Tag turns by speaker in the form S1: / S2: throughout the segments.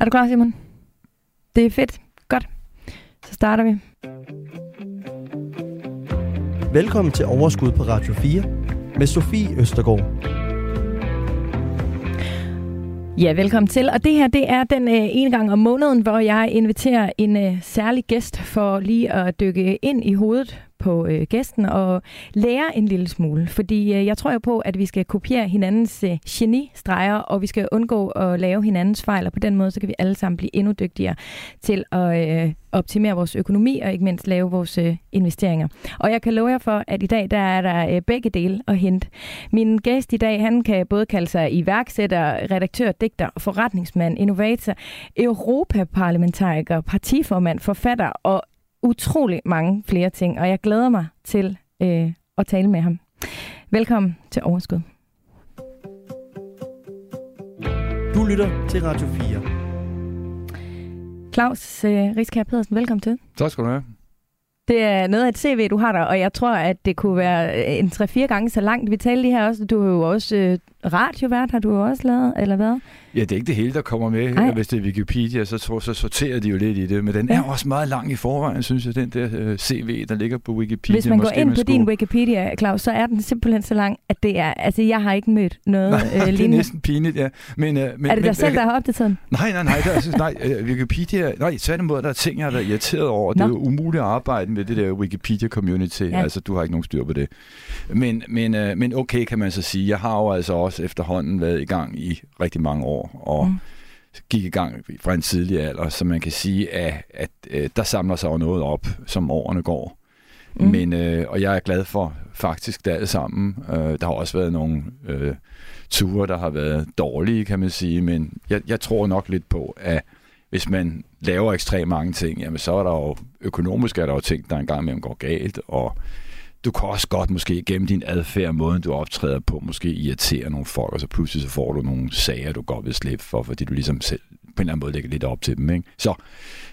S1: Er du klar, Simon? Det er fedt. Godt. Så starter vi.
S2: Velkommen til Overskud på Radio 4 med Sofie Østergaard.
S1: Ja, velkommen til. Og det her, det er den øh, ene gang om måneden, hvor jeg inviterer en øh, særlig gæst for lige at dykke ind i hovedet på øh, gæsten og lære en lille smule. Fordi øh, jeg tror jo på, at vi skal kopiere hinandens øh, genistreger, og vi skal undgå at lave hinandens fejl, og på den måde, så kan vi alle sammen blive endnu dygtigere til at øh, optimere vores økonomi, og ikke mindst lave vores øh, investeringer. Og jeg kan love jer for, at i dag, der er der øh, begge dele at hente. Min gæst i dag, han kan både kalde sig iværksætter, redaktør, digter, forretningsmand, innovator, europaparlamentariker, partiformand, forfatter og utrolig mange flere ting, og jeg glæder mig til øh, at tale med ham. Velkommen til Overskud.
S2: Du lytter til Radio 4.
S1: Claus øh, Riskær Pedersen, velkommen til.
S3: Tak skal du have.
S1: Det er noget af et CV, du har der, og jeg tror, at det kunne være en 3-4 gange så langt. Vi talte lige her også, du er jo også øh, radiovært, har du også lavet, eller hvad?
S3: Ja, det er ikke det hele, der kommer med. Ej. Hvis det er Wikipedia, så, tror, så sorterer de jo lidt i det. Men den ja. er også meget lang i forvejen, synes jeg, den der øh, CV, der ligger på Wikipedia.
S1: Hvis man går ind på skulle... din Wikipedia, Claus, så er den simpelthen så lang, at det er... Altså, jeg har ikke mødt noget
S3: nej,
S1: øh,
S3: det er næsten pinligt, ja. Men, uh,
S1: men, er det dig selv, der har opdateret den?
S3: Nej, nej, nej. Der, altså, nej uh, Wikipedia... Nej, tværtimod, der er ting, jeg har været irriteret over. Nå. Det er jo umuligt at arbejde med det der Wikipedia-community. Ja. Altså, du har ikke nogen styr på det. Men, men, uh, men okay, kan man så sige. Jeg har jo altså også efterhånden været i gang i rigtig mange år, og... Mm gik i gang fra en tidlig alder, så man kan sige, at, at øh, der samler sig jo noget op, som årene går. Mm. Men, øh, og jeg er glad for faktisk det alt sammen. Øh, der har også været nogle øh, ture, der har været dårlige, kan man sige, men jeg, jeg tror nok lidt på, at hvis man laver ekstremt mange ting, jamen så er der jo økonomisk er der jo ting, der engang imellem går galt, og du kan også godt måske gennem din adfærd, måden du optræder på, måske irritere nogle folk, og så pludselig så får du nogle sager, du godt vil slippe for, fordi du ligesom selv på en eller anden måde lægger lidt op til dem. Ikke? Så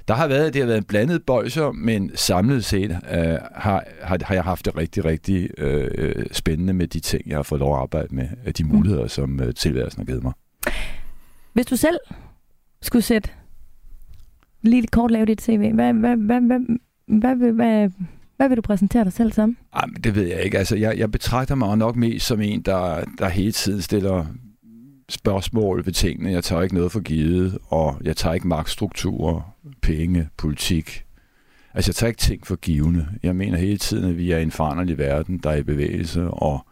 S3: der har været, det har været en blandet bøjser, men samlet set øh, har, har, har jeg haft det rigtig, rigtig øh, spændende med de ting, jeg har fået lov at arbejde med, øh, de mm. muligheder, som øh, tilværelsen har givet mig.
S1: Hvis du selv skulle sætte lige kort lave dit CV, hvad, hvad, hvad, hvad, hvad, hvad, hvad, hvad vil du præsentere dig selv som?
S3: Jamen, det ved jeg ikke. Altså, jeg, jeg betragter mig nok mest som en, der, der hele tiden stiller spørgsmål ved tingene. Jeg tager ikke noget for givet, og jeg tager ikke magtstrukturer, penge, politik. Altså, jeg tager ikke ting for givende. Jeg mener hele tiden, at vi er en foranderlig verden, der er i bevægelse, og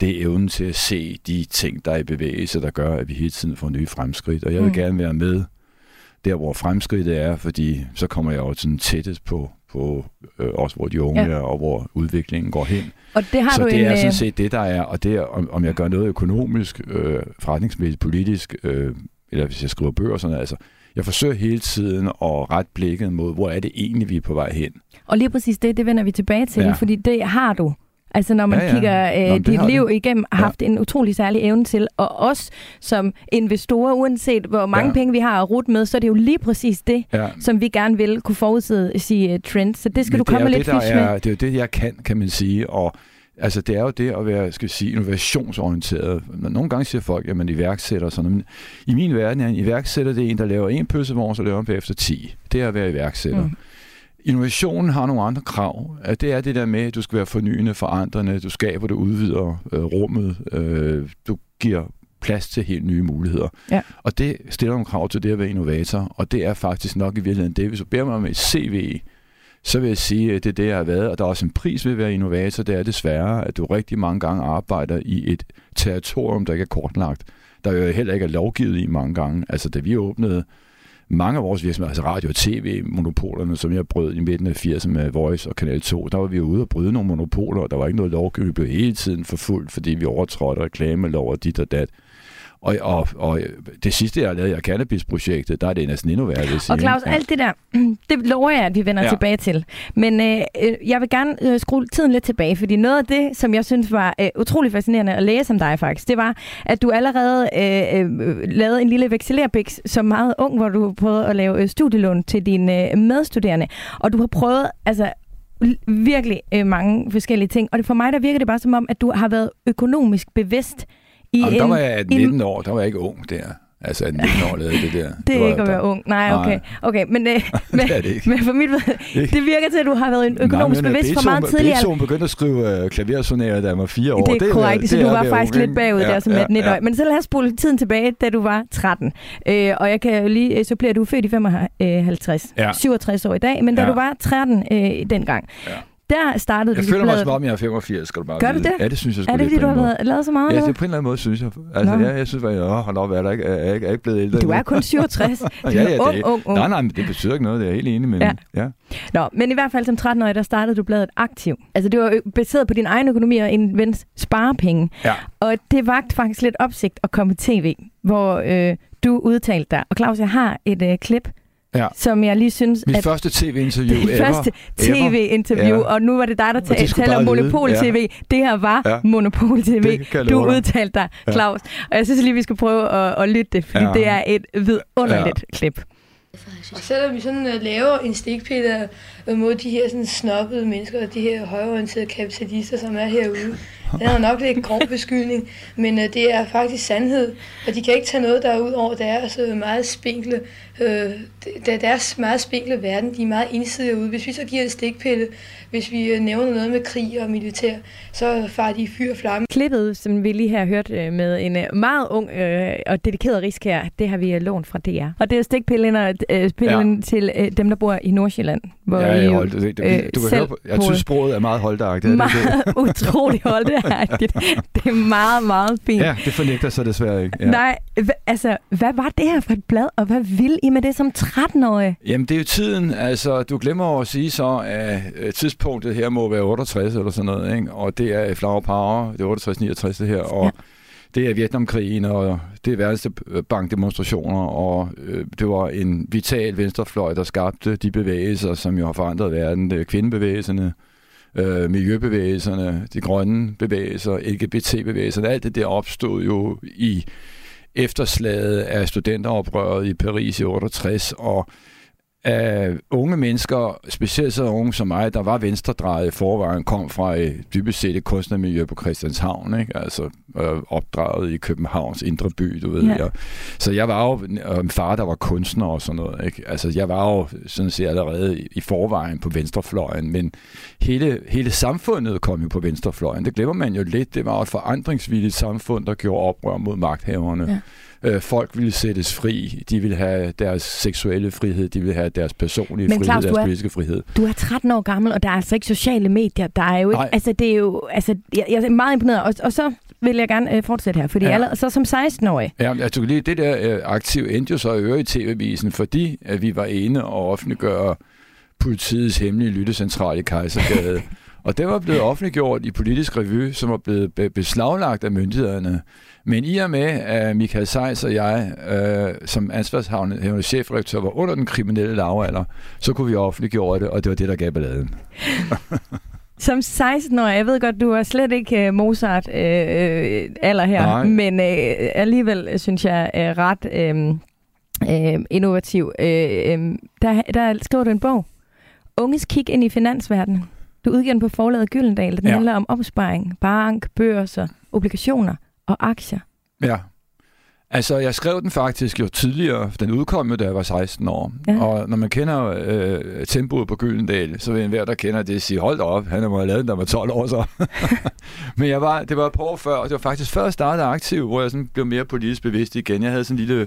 S3: det er evnen til at se de ting, der er i bevægelse, der gør, at vi hele tiden får nye fremskridt. Og jeg vil mm. gerne være med der, hvor fremskridtet er, fordi så kommer jeg jo sådan tættest på, på øh, også hvor de unge ja. er, og hvor udviklingen går hen.
S1: Og det har
S3: så
S1: du
S3: det
S1: en,
S3: er sådan øh, set det, der er, og det er, om, om jeg gør noget økonomisk, øh, forretningsmæssigt, politisk, øh, eller hvis jeg skriver bøger og sådan noget, altså, jeg forsøger hele tiden at rette blikket mod, hvor er det egentlig, vi er på vej hen.
S1: Og lige præcis det, det vender vi tilbage til, ja. fordi det har du Altså når man ja, ja. kigger øh, Nå, dit liv det. igennem, har ja. haft en utrolig særlig evne til, og os som investorer, uanset hvor mange ja. penge vi har at rute med, så er det jo lige præcis det, ja. som vi gerne vil kunne forudsige sige uh, trends. Så det skal Men du komme lidt
S3: det,
S1: er,
S3: med. Det er jo det, jeg kan, kan man sige, og Altså, det er jo det at være, skal sige, innovationsorienteret. Nogle gange siger folk, at man iværksætter sådan noget. I min verden er en iværksætter, det er en, der laver en pølsevogn, så laver man efter 10. Det er at være iværksætter. Mm. Innovationen har nogle andre krav. At det er det der med, at du skal være fornyende, forandrende, du skaber, du udvider øh, rummet, øh, du giver plads til helt nye muligheder. Ja. Og det stiller nogle krav til det at være innovator, og det er faktisk nok i virkeligheden det. Hvis du beder mig om et CV, så vil jeg sige, at det er det, jeg har været, og der er også en pris ved at være innovator, det er desværre, at du rigtig mange gange arbejder i et territorium, der ikke er kortlagt. Der er jo heller ikke er lovgivet i mange gange. Altså, da vi åbnede mange af vores virksomheder, altså radio- og tv-monopolerne, som jeg brød i midten af 80'erne med Voice og Kanal 2, der var vi ude og bryde nogle monopoler, og der var ikke noget lovgivning. Vi blev hele tiden forfulgt, fordi vi overtrådte reklamelov og dit og dat. Og, og, og det sidste, jeg lavet i Cannabis-projektet, der er det næsten endnu værre,
S1: Og Claus, ja. alt det der, det lover jeg, at vi vender ja. tilbage til. Men øh, øh, jeg vil gerne øh, skrue tiden lidt tilbage, fordi noget af det, som jeg synes var øh, utrolig fascinerende at læse om dig faktisk, det var, at du allerede øh, øh, lavede en lille vekselerbiks som meget ung, hvor du prøvede at lave øh, studielån til dine øh, medstuderende. Og du har prøvet, altså virkelig øh, mange forskellige ting. Og det, for mig der virker det bare som om, at du har været økonomisk bevidst
S3: i Jamen, en, der var jeg 19 en... år, der var jeg ikke ung der. Altså, at 19 år lavede det der.
S1: det er ikke at være ung. Nej, okay. okay men, øh, men, det det men for mit det virker til, at du har været en økonomisk Nej, bevidst for meget tidligere.
S3: Beethoven begyndte at skrive uh, klaversonater, da jeg var fire år.
S1: Det er det, korrekt, det, så du var faktisk lidt bagud ja, der som ja, 19 ja. Men så lad os spole tiden tilbage, da du var 13. Øh, og jeg kan jo lige, øh, så bliver du født i 55, ja. 67 år i dag, men da ja. du var 13 øh, dengang, ja der startede
S3: jeg føler mig som om, jeg er 85, skal du bare
S1: Gør du
S3: det?
S1: Ja,
S3: det synes jeg
S1: Er det, fordi du har været, lavet så meget?
S3: Ja, det er på en eller anden måde, synes jeg. Altså, ja, jeg synes, at jeg hold op, er, der ikke, er, er ikke blevet ældre.
S1: Du er kun 67. Du ja, ja,
S3: ung,
S1: ung, ung.
S3: Nej, nej, men det betyder ikke noget, det er jeg helt enig med. Ja. ja.
S1: Nå, men i hvert fald som 13-årig, der startede du bladet aktiv. Altså, det var baseret på din egen økonomi og en vens sparepenge. Ja. Og det vagt faktisk lidt opsigt at komme på tv, hvor øh, du udtalte dig. Og Claus, jeg har et øh, klip, ja. som jeg lige synes...
S3: Mit at første tv-interview
S1: Det
S3: ever.
S1: første tv-interview, ja. og nu var det dig, der talte tal om Monopol-tv. Ja. Det her var ja. Monopol-tv. Du udtalte dig, Claus. Ja. Og jeg synes lige, vi skal prøve at, at lytte det, fordi ja. det er et vidunderligt ja. klip.
S4: Og selvom vi sådan uh, laver en stikpille uh, mod de her sådan snobbede mennesker og de her højorienterede kapitalister, som er herude, det er nok lidt grov beskyldning, men uh, det er faktisk sandhed, og de kan ikke tage noget der ud over deres uh, meget spinkle, uh, deres meget spinkle verden. De er meget ensidige ude. Hvis vi så giver en stikpille, hvis vi nævner noget med krig og militær, så farer de fyr og flamme.
S1: Klippet, som vi lige har hørt med en meget ung øh, og dedikeret riskær, det har vi lånt fra DR. Og det er stikpillen, øh, pillen ja. til øh, dem, der bor i Nordsjælland.
S3: Hvor ja, jeg, holdt, det, det, øh, du kan høre på, jeg synes, sproget er meget holdagtigt.
S1: Meget utrolig holdagtigt. Det er meget, meget fint.
S3: Ja, det fornægter sig desværre ikke. Ja.
S1: Nej, altså, hvad var det her for et blad, og hvad vil I med det som 13-årig?
S3: Jamen, det er jo tiden. Altså, du glemmer at sige så, at øh, tidspunktet her må være 68 eller sådan noget, ikke? og det er Flower Power, det er 68-69 det her, og ja det er Vietnamkrigen, og det er verdensbankdemonstrationer, og øh, det var en vital venstrefløj, der skabte de bevægelser, som jo har forandret verden. Det er kvindebevægelserne, øh, miljøbevægelserne, de grønne bevægelser, LGBT-bevægelserne. Alt det der opstod jo i efterslaget af studenteroprøret i Paris i 68, og af unge mennesker, specielt så unge som mig, der var venstredrejet i forvejen, kom fra et, dybest set et kunstnermiljø på Christianshavn, ikke? altså øh, opdraget i Københavns indre by, du ved. Ja. Jeg. Så jeg var jo en far, der var kunstner og sådan noget. Ikke? Altså jeg var jo sådan set allerede i, forvejen på venstrefløjen, men hele, hele samfundet kom jo på venstrefløjen. Det glemmer man jo lidt. Det var et forandringsvilligt samfund, der gjorde oprør mod magthaverne. Ja øh, folk ville sættes fri, de ville have deres seksuelle frihed, de ville have deres personlige Men, frihed, Claus, deres er, politiske frihed.
S1: Du er 13 år gammel, og der er altså ikke sociale medier. Der er jo ikke, altså det er jo, altså jeg, jeg er meget imponeret, og, og så vil jeg gerne øh, fortsætte her, fordi ja. allerede, så som 16-årig.
S3: Ja, altså lige det der øh, aktiv endte jo så at øre i tv-visen, fordi at vi var ene og offentliggøre politiets hemmelige lyttecentral i Kejsergade. og det var blevet offentliggjort i politisk revy, som var blevet beslaglagt af myndighederne. Men i og med, at Michael Seitz og jeg, øh, som ansvarshavende chefredaktør, var under den kriminelle lavalder, så kunne vi offentliggjorde det, og det var det, der gav balladen.
S1: Som 16-årig, jeg ved godt, du er slet ikke uh, Mozart uh, alder her, Nej. men uh, alligevel synes jeg uh, ret uh, uh, innovativ. Uh, uh, der, der skriver du en bog, Unges kig ind i finansverdenen. Du udgiver den på forlaget Gyldendal. Den ja. handler om opsparing, bank, børser, obligationer og aktier.
S3: Ja. Altså, jeg skrev den faktisk jo tidligere. Den udkom jo, da jeg var 16 år. Ja. Og når man kender øh, tempoet på Gyldendal, så vil enhver, der kender det, sige, hold da op, han har lavet den, der var 12 år så. Men jeg var, det var et par år før, og det var faktisk før jeg startede aktiv, hvor jeg sådan blev mere politisk bevidst igen. Jeg havde sådan en lille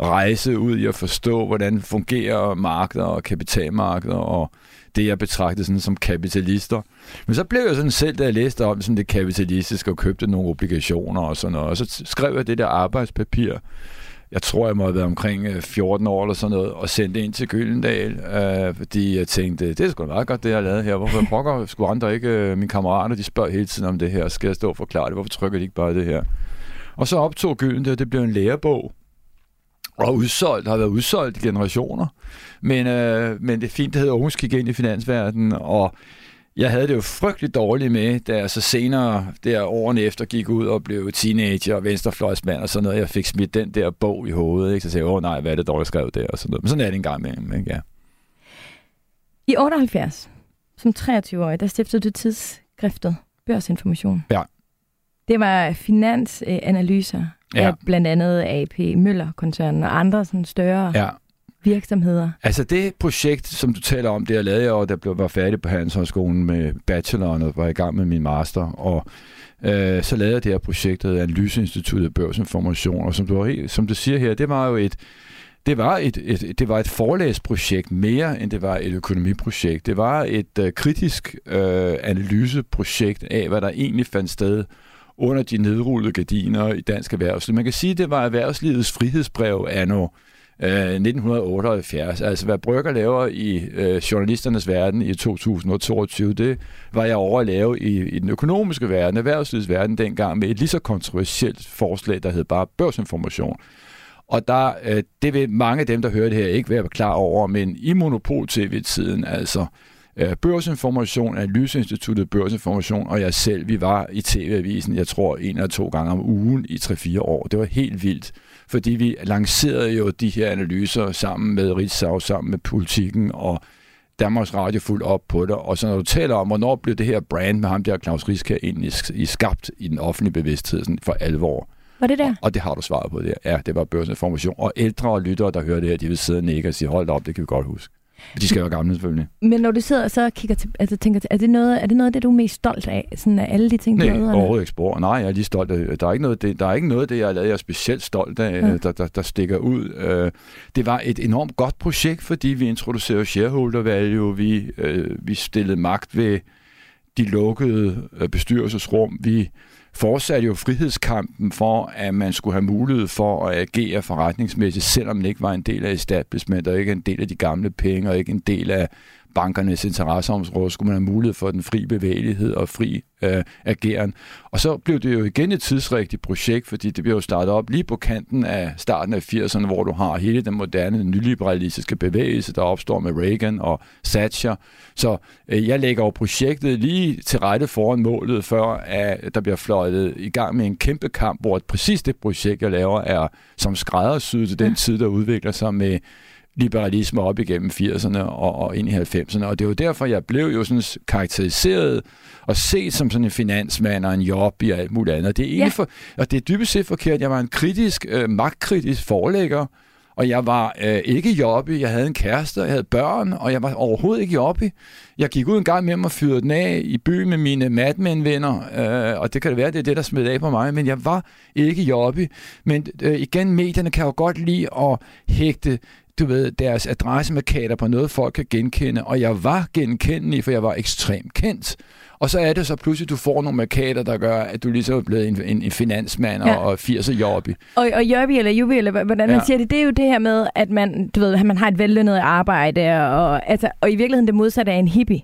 S3: rejse ud i at forstå, hvordan fungerer markeder og kapitalmarkeder og det, jeg betragtede sådan som kapitalister. Men så blev jeg sådan selv, da jeg læste om sådan det kapitalistiske og købte nogle obligationer og sådan noget, og så skrev jeg det der arbejdspapir, jeg tror, jeg må have været omkring øh, 14 år eller sådan noget, og sendte ind til Gyldendal, øh, fordi jeg tænkte, det er sgu meget godt, det jeg har lavet her. Hvorfor pokker skulle andre ikke, øh, mine kammerater, de spørger hele tiden om det her, skal jeg stå og forklare det, hvorfor trykker de ikke bare det her? Og så optog Gyldendal, det blev en lærebog, og udsolgt, har været udsolgt i generationer. Men, øh, men det er fint, det hedder Aarhus kigge ind i finansverdenen, og jeg havde det jo frygteligt dårligt med, da jeg så senere, der årene efter, gik ud og blev teenager og venstrefløjsmand og sådan noget. Jeg fik smidt den der bog i hovedet, ikke? så sagde jeg, åh nej, hvad er det dårligt skrevet der? Og sådan noget. Men sådan er det en gang med, ikke? Ja.
S1: I 78, som 23-årig, der stiftede du tidsskriftet Børsinformation.
S3: Ja.
S1: Det var finansanalyser ja. af blandt andet AP Møller-koncernen og andre sådan større ja. virksomheder.
S3: Altså det projekt, som du taler om, det jeg lavede jeg, og der blev, var færdig på Handelshøjskolen med bacheloren og var i gang med min master, og øh, så lavede jeg det her projekt, Analyseinstituttet Børsinformation, og som du, helt, som du siger her, det var jo et, det var et, et, det var et forlæsprojekt mere, end det var et økonomiprojekt. Det var et uh, kritisk uh, analyseprojekt af, hvad der egentlig fandt sted under de nedrullede gardiner i dansk erhvervsliv. Man kan sige, at det var erhvervslivets frihedsbrev anno øh, 1978. Altså, hvad Brygger laver i øh, journalisternes verden i 2022, det var jeg over at lave i, i den økonomiske verden, erhvervslivets verden dengang, med et lige så kontroversielt forslag, der hed bare børsinformation. Og der, øh, det vil mange af dem, der hører det her, ikke være klar over, men i Monopol-TV-tiden, altså øh, Børsinformation, Analyseinstituttet Børsinformation og jeg selv, vi var i TV-avisen, jeg tror, en eller to gange om ugen i 3-4 år. Det var helt vildt, fordi vi lancerede jo de her analyser sammen med Ritzau, sammen med politikken og Danmarks Radio fuldt op på det. Og så når du taler om, hvornår blev det her brand med ham der Claus Risk egentlig i skabt i den offentlige bevidsthed sådan for alvor,
S1: var det der?
S3: Og, og det har du svaret på der. Ja, det var børsinformation. Og ældre og lyttere, der hører det her, de vil sidde og nikke og sige, hold op, det kan vi godt huske. De skal være gamle selvfølgelig.
S1: Men når du sidder og så kigger til, altså tænker, er det noget, er det noget af det, du er mest stolt af? Sådan af alle de ting, du Nej,
S3: overhovedet ikke spor. Nej, jeg er lige stolt af Der er ikke noget, det, der er ikke noget det, jeg har lavet, jeg er specielt stolt af, ja. der, der, der, stikker ud. Øh, det var et enormt godt projekt, fordi vi introducerede shareholder value, vi, øh, vi stillede magt ved de lukkede øh, bestyrelsesrum, vi fortsatte jo frihedskampen for, at man skulle have mulighed for at agere forretningsmæssigt, selvom man ikke var en del af establishment, og ikke en del af de gamle penge, og ikke en del af bankernes interesseområde, skulle man have mulighed for den fri bevægelighed og fri øh, ageren. Og så blev det jo igen et tidsrigtigt projekt, fordi det blev jo startet op lige på kanten af starten af 80'erne, hvor du har hele den moderne nyliberalistiske bevægelse, der opstår med Reagan og Thatcher. Så øh, jeg lægger jo projektet lige til rette foran målet, før at der bliver fløjtet i gang med en kæmpe kamp, hvor præcis det projekt, jeg laver, er som skræddersyet til den tid, der udvikler sig med liberalisme op igennem 80'erne og, og ind i 90'erne. Og det er jo derfor, jeg blev jo sådan karakteriseret og set som sådan en finansmand og en job i alt muligt andet. Det er, ja. for, og det er dybest set forkert. Jeg var en kritisk, øh, magtkritisk forlægger, og jeg var øh, ikke jobbig. Jeg havde en kæreste, og jeg havde børn, og jeg var overhovedet ikke jobbig. Jeg gik ud en gang med mig og fyrede den af i by med mine madmændvenner, øh, og det kan det være, det er det, der smed af på mig, men jeg var ikke jobbig. Men øh, igen, medierne kan jo godt lide at hægte du ved, deres adressemarkader på noget, folk kan genkende, og jeg var genkendelig, for jeg var ekstremt kendt. Og så er det så pludselig, du får nogle markader, der gør, at du ligesom er blevet en, en, en finansmand ja. og 80'er jobby.
S1: Og, og jobby eller jubi, eller hvordan ja. man siger det, det er jo det her med, at man, du ved, man har et vellønnet arbejde, og, altså, og i virkeligheden det modsatte af en hippie.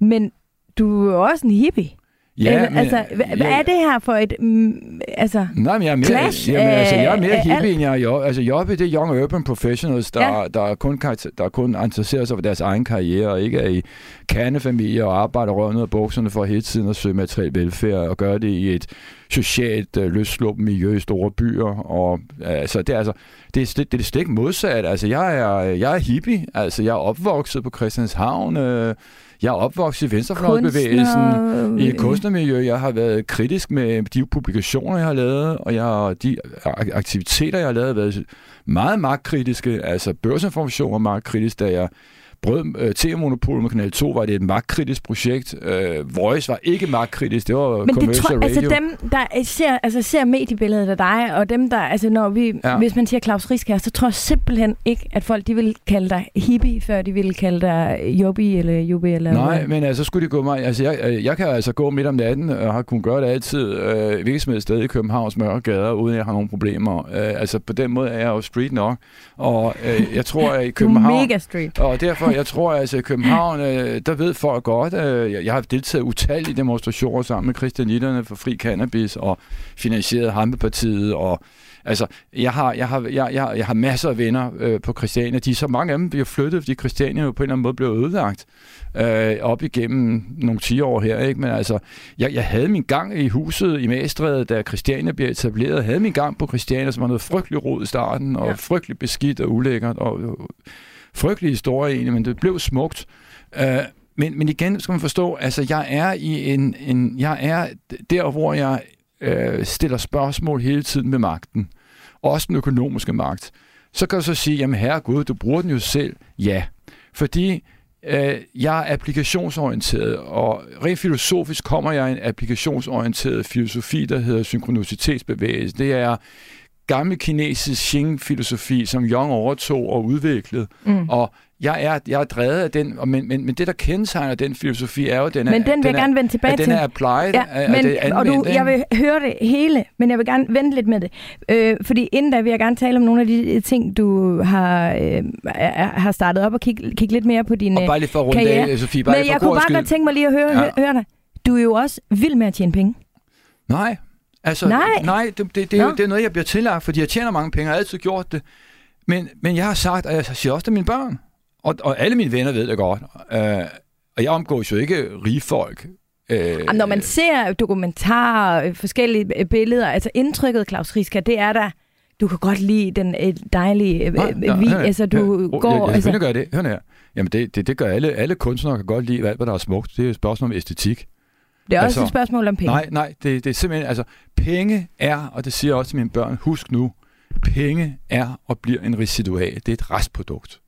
S1: Men du er også en hippie. Ja, Eller, men, altså, hvad, ja, hvad er det her for et mm, altså,
S3: Nej, men jeg er mere, clash jamen, altså, jeg er mere hippie, end jeg er job. Altså, job det er young urban professionals, der, ja. der, kun, der kun interesserer sig for deres egen karriere, og ikke er i kernefamilie og arbejder røven ud af bukserne for hele tiden at søge materiel velfærd, og gøre det i et socialt øh, løssluppt miljø i store byer. Og, altså, det, er, altså, det, er, det, det er stik modsat. Altså, jeg er, jeg er hippie. Altså, jeg er opvokset på Christianshavn, øh, jeg er opvokset i venstrefløjsbevægelsen, Kunstner... i et kunstnermiljø. Jeg har været kritisk med de publikationer, jeg har lavet, og jeg, de aktiviteter, jeg har lavet, har været meget magtkritiske. Altså børsinformation var magtkritisk, da jeg brød øh, TV-monopol med Kanal 2, var det et magtkritisk projekt. Øh, Voice var ikke magtkritisk, det var
S1: Men det tror,
S3: radio.
S1: altså dem, der ser, altså ser mediebilledet af dig, og dem, der, altså når vi, ja. hvis man siger Claus Risk her, så tror jeg simpelthen ikke, at folk, de vil kalde dig hippie, før de vil kalde dig jobby eller jubbi eller
S3: Nej, hvad. men altså, så skulle de gå mig, altså jeg, øh, jeg kan altså gå midt om natten, og har kunnet gøre det altid, øh, hvilket som sted i Københavns mørke gader, uden at jeg har nogen problemer. Øh, altså på den måde er jeg jo street nok, og øh, jeg tror, at i København...
S1: Du er mega street.
S3: Og derfor, jeg tror, altså i København, øh, der ved folk godt, øh, jeg, jeg har deltaget utallige demonstrationer sammen med kristianitterne for fri cannabis og finansieret Hampepartiet og Altså, jeg har, jeg har, jeg, jeg, jeg har masser af venner øh, på Christiania. De, så mange af dem bliver flyttet, fordi Christiania jo på en eller anden måde blev ødelagt øh, op igennem nogle 10 år her. Ikke? Men altså, jeg, jeg havde min gang i huset i Magstræde, da Christiania blev etableret. Jeg havde min gang på Christiania, som var noget frygtelig rod i starten, og ja. frygtelig beskidt og ulækkert. Og, og, frygtelig historie egentlig, men det blev smukt. Øh, men, men igen skal man forstå, altså jeg er i en, en jeg er der, hvor jeg øh, stiller spørgsmål hele tiden med magten, også den økonomiske magt, så kan du så sige, jamen herregud, du bruger den jo selv. Ja, fordi øh, jeg er applikationsorienteret, og rent filosofisk kommer jeg i en applikationsorienteret filosofi, der hedder synkronicitetsbevægelse. Det er gammel kinesisk Xing-filosofi, som Jung overtog og udviklede. Mm. Og jeg er, jeg er drevet af den, og men, men, men det, der kendetegner den filosofi, er jo, den er,
S1: men den vil jeg gerne vende tilbage
S3: at
S1: til.
S3: den er applied, ja,
S1: at, men, det og du, jeg vil høre det hele, men jeg vil gerne vente lidt med det. Øh, fordi inden da vil jeg gerne tale om nogle af de ting, du har, øh, har startet op og kigge, kigge lidt mere på din
S3: Og bare lige for at runde af, Sofie, bare
S1: Men jeg kunne bare godt tænke mig lige at høre, ja. høre, høre dig. Du er jo også vild med at tjene penge.
S3: Nej, Altså,
S1: nej,
S3: nej det, det, det, er jo, det er noget, jeg bliver tillagt, fordi jeg tjener mange penge, og har altid gjort det. Men, men jeg har sagt, og jeg siger også til mine børn, og, og alle mine venner ved det godt, øh, og jeg omgås jo ikke rige folk.
S1: Øh, Når man ser dokumentarer, forskellige billeder, altså indtrykket, Claus Riska, det er der, du kan godt lide den øh, dejlige nej, vi, altså du
S3: ja,
S1: går...
S3: Jeg, jeg,
S1: altså...
S3: Jeg gøre det, hør her. Jamen det, det, det gør alle, alle kunstnere kan godt lide alt, hvad der er smukt. Det er et spørgsmål om æstetik.
S1: Det er altså, også et spørgsmål om penge.
S3: Nej, nej, det, det er simpelthen, altså, penge er, og det siger jeg også til mine børn, husk nu, penge er og bliver en residual. Det er et restprodukt.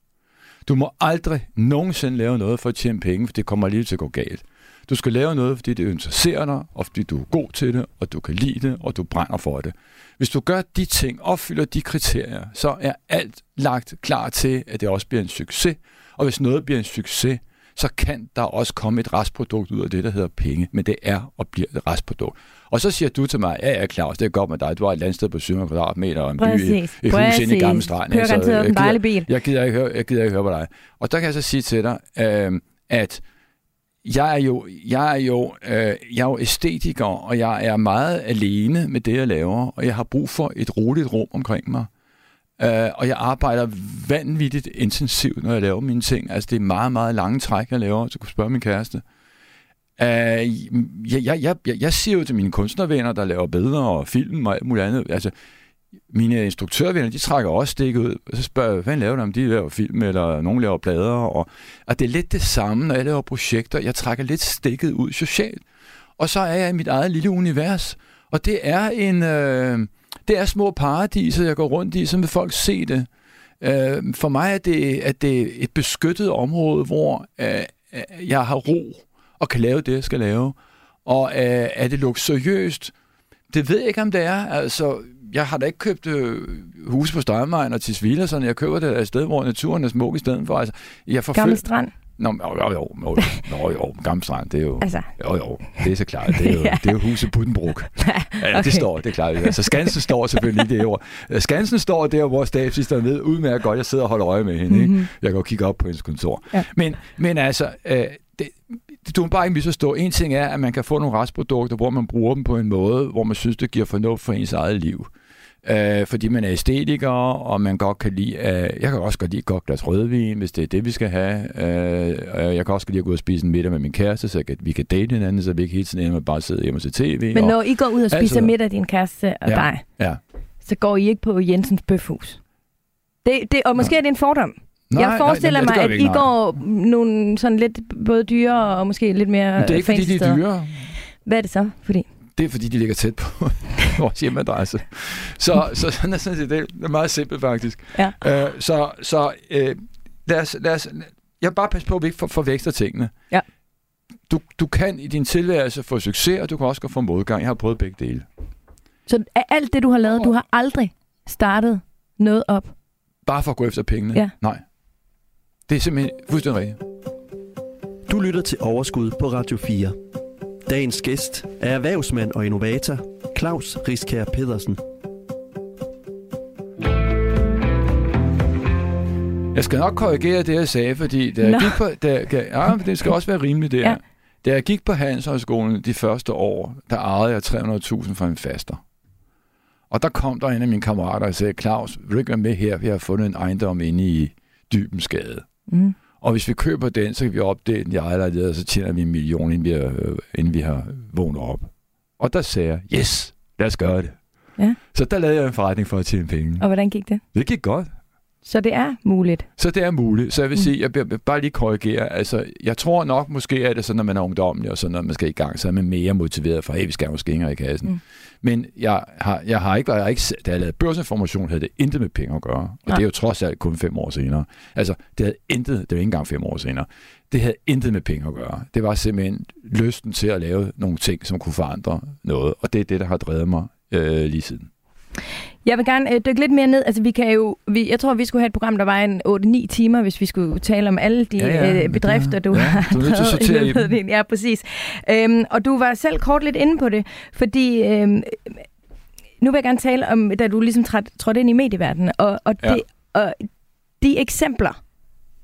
S3: Du må aldrig nogensinde lave noget for at tjene penge, for det kommer lige til at gå galt. Du skal lave noget, fordi det interesserer dig, og fordi du er god til det, og du kan lide det, og du brænder for det. Hvis du gør de ting, opfylder de kriterier, så er alt lagt klar til, at det også bliver en succes. Og hvis noget bliver en succes, så kan der også komme et restprodukt ud af det, der hedder penge. Men det er og bliver et restprodukt. Og så siger du til mig, ja, ja, Claus, det er godt med dig. Du har et landsted på 700 kvadratmeter og en
S1: Præcis.
S3: by, et hus inde i Gamle Strand.
S1: Kører garanteret en dejlig bil.
S3: Jeg gider, ikke høre, jeg gider ikke høre på dig. Og der kan jeg så sige til dig, øh, at jeg er jo, jeg er jo, øh, jeg er jo æstetiker, og jeg er meget alene med det, jeg laver, og jeg har brug for et roligt rum omkring mig. Uh, og jeg arbejder vanvittigt intensivt, når jeg laver mine ting. Altså, det er meget, meget lange træk, jeg laver, så kunne spørge min kæreste. Uh, jeg, jeg, jeg, jeg siger jo til mine kunstnervenner, der laver billeder og film og alt muligt andet, altså, mine instruktørvenner, de trækker også stikket ud, og så spørger jeg, hvad laver de, om de laver film, eller nogen laver plader, og, og det er lidt det samme, når jeg laver projekter. Jeg trækker lidt stikket ud socialt, og så er jeg i mit eget lille univers, og det er en... Øh, det er små paradiser, jeg går rundt i, så vil folk se det. Øh, for mig er det, at det er et beskyttet område, hvor øh, jeg har ro og kan lave det, jeg skal lave. Og øh, er det luksuriøst? Det ved jeg ikke, om det er. Altså, jeg har da ikke købt øh, huse på Steinmein og Tisvilde, sådan jeg køber det et sted, hvor naturen er smuk i stedet for. Altså, jeg
S1: forføl... Gammel strand.
S3: Nå, jo, jo, jo, jo, jo, jo, Gamle Strand, det er jo,
S1: altså.
S3: jo, jo, det er så klart, det er jo, ja. det er jo huset Buddenbrook. Ja, okay. det står, det er klart. Altså, Skansen står selvfølgelig det ord. Skansen står der, hvor stabsministeren ved udmærket godt, jeg sidder og holder øje med hende. Mm-hmm. Ikke? Jeg kan jo kigge op på hendes kontor. Ja. Men, men altså, øh, det, du må bare ikke misforstå. En ting er, at man kan få nogle restprodukter, hvor man bruger dem på en måde, hvor man synes, det giver fornuft for ens eget liv øh, fordi man er æstetiker, og man godt kan lide, øh, jeg kan også godt lide et godt glas rødvin, hvis det er det, vi skal have. Øh, jeg kan også godt lide at gå ud og spise en middag med min kæreste, så vi kan date hinanden, så vi ikke hele tiden med bare sidde hjemme og se tv.
S1: Men når og, I går ud og spiser altså, middag, din kæreste og
S3: ja,
S1: dig,
S3: ja.
S1: så går I ikke på Jensens Bøfhus? Det, det, og måske ja. er det en fordom. Nej, jeg forestiller nej, mig, at I nej. går nogle sådan lidt både dyre og måske lidt mere
S3: Men det er ikke, fordi de er dyre.
S1: Hvad er det så? Fordi?
S3: Det er, fordi de ligger tæt på vores hjemmeadresse. Så, så sådan er sådan det er meget simpelt, faktisk.
S1: Ja.
S3: Øh, så så øh, lad, os, lad os... Jeg vil bare passe på, at vi ikke for, forveksler tingene.
S1: Ja.
S3: Du, du kan i din tilværelse få succes, og du kan også få modgang. Jeg har prøvet begge dele.
S1: Så alt det, du har lavet, du har aldrig startet noget op?
S3: Bare for at gå efter pengene?
S1: Ja.
S3: Nej. Det er simpelthen fuldstændig rigtigt.
S2: Du lytter til Overskud på Radio 4. Dagens gæst er erhvervsmand og innovator Claus Riskær Pedersen.
S3: Jeg skal nok korrigere det, jeg sagde, fordi da jeg gik på, da, ja, det skal også være rimeligt det ja. Da jeg gik på Handelshøjskolen de første år, der ejede jeg 300.000 for en faster. Og der kom der en af mine kammerater og sagde, Claus, vil du ikke være med her? Vi har fundet en ejendom inde i Dybensgade. Mm. Og hvis vi køber den, så kan vi opdele den i ejerlejlighed, og så tjener vi en million, inden vi har, øh, inden vi har vågnet op. Og der sagde jeg, yes, lad os gøre det.
S1: Ja.
S3: Så der lavede jeg en forretning for at tjene penge.
S1: Og hvordan gik det?
S3: Det gik godt.
S1: Så det er muligt.
S3: Så det er muligt. Så jeg vil mm. sige, jeg vil bare lige korrigere. Altså, jeg tror nok, måske er det sådan, når man er ungdommelig, og sådan, når man skal i gang, så er man mere motiveret for, hey, vi skal måske i kassen. Mm. Men jeg har, jeg har ikke, jeg har ikke, da jeg lavede børsinformation, havde det intet med penge at gøre. Og ja. det er jo trods alt kun fem år senere. Altså, det havde intet, det var ikke engang fem år senere. Det havde intet med penge at gøre. Det var simpelthen lysten til at lave nogle ting, som kunne forandre noget. Og det er det, der har drevet mig øh, lige siden.
S1: Jeg vil gerne øh, dykke lidt mere ned. Altså, vi kan jo, vi, jeg tror, vi skulle have et program, der var en 8-9 timer, hvis vi skulle tale om alle de ja, ja, øh, bedrifter, du ja, har
S3: du er nødt til
S1: Ja, præcis. Øhm, og du var selv kort lidt inde på det, fordi øhm, nu vil jeg gerne tale om, da du ligesom trådte ind i medieverdenen, og, og, ja. det, og de eksempler,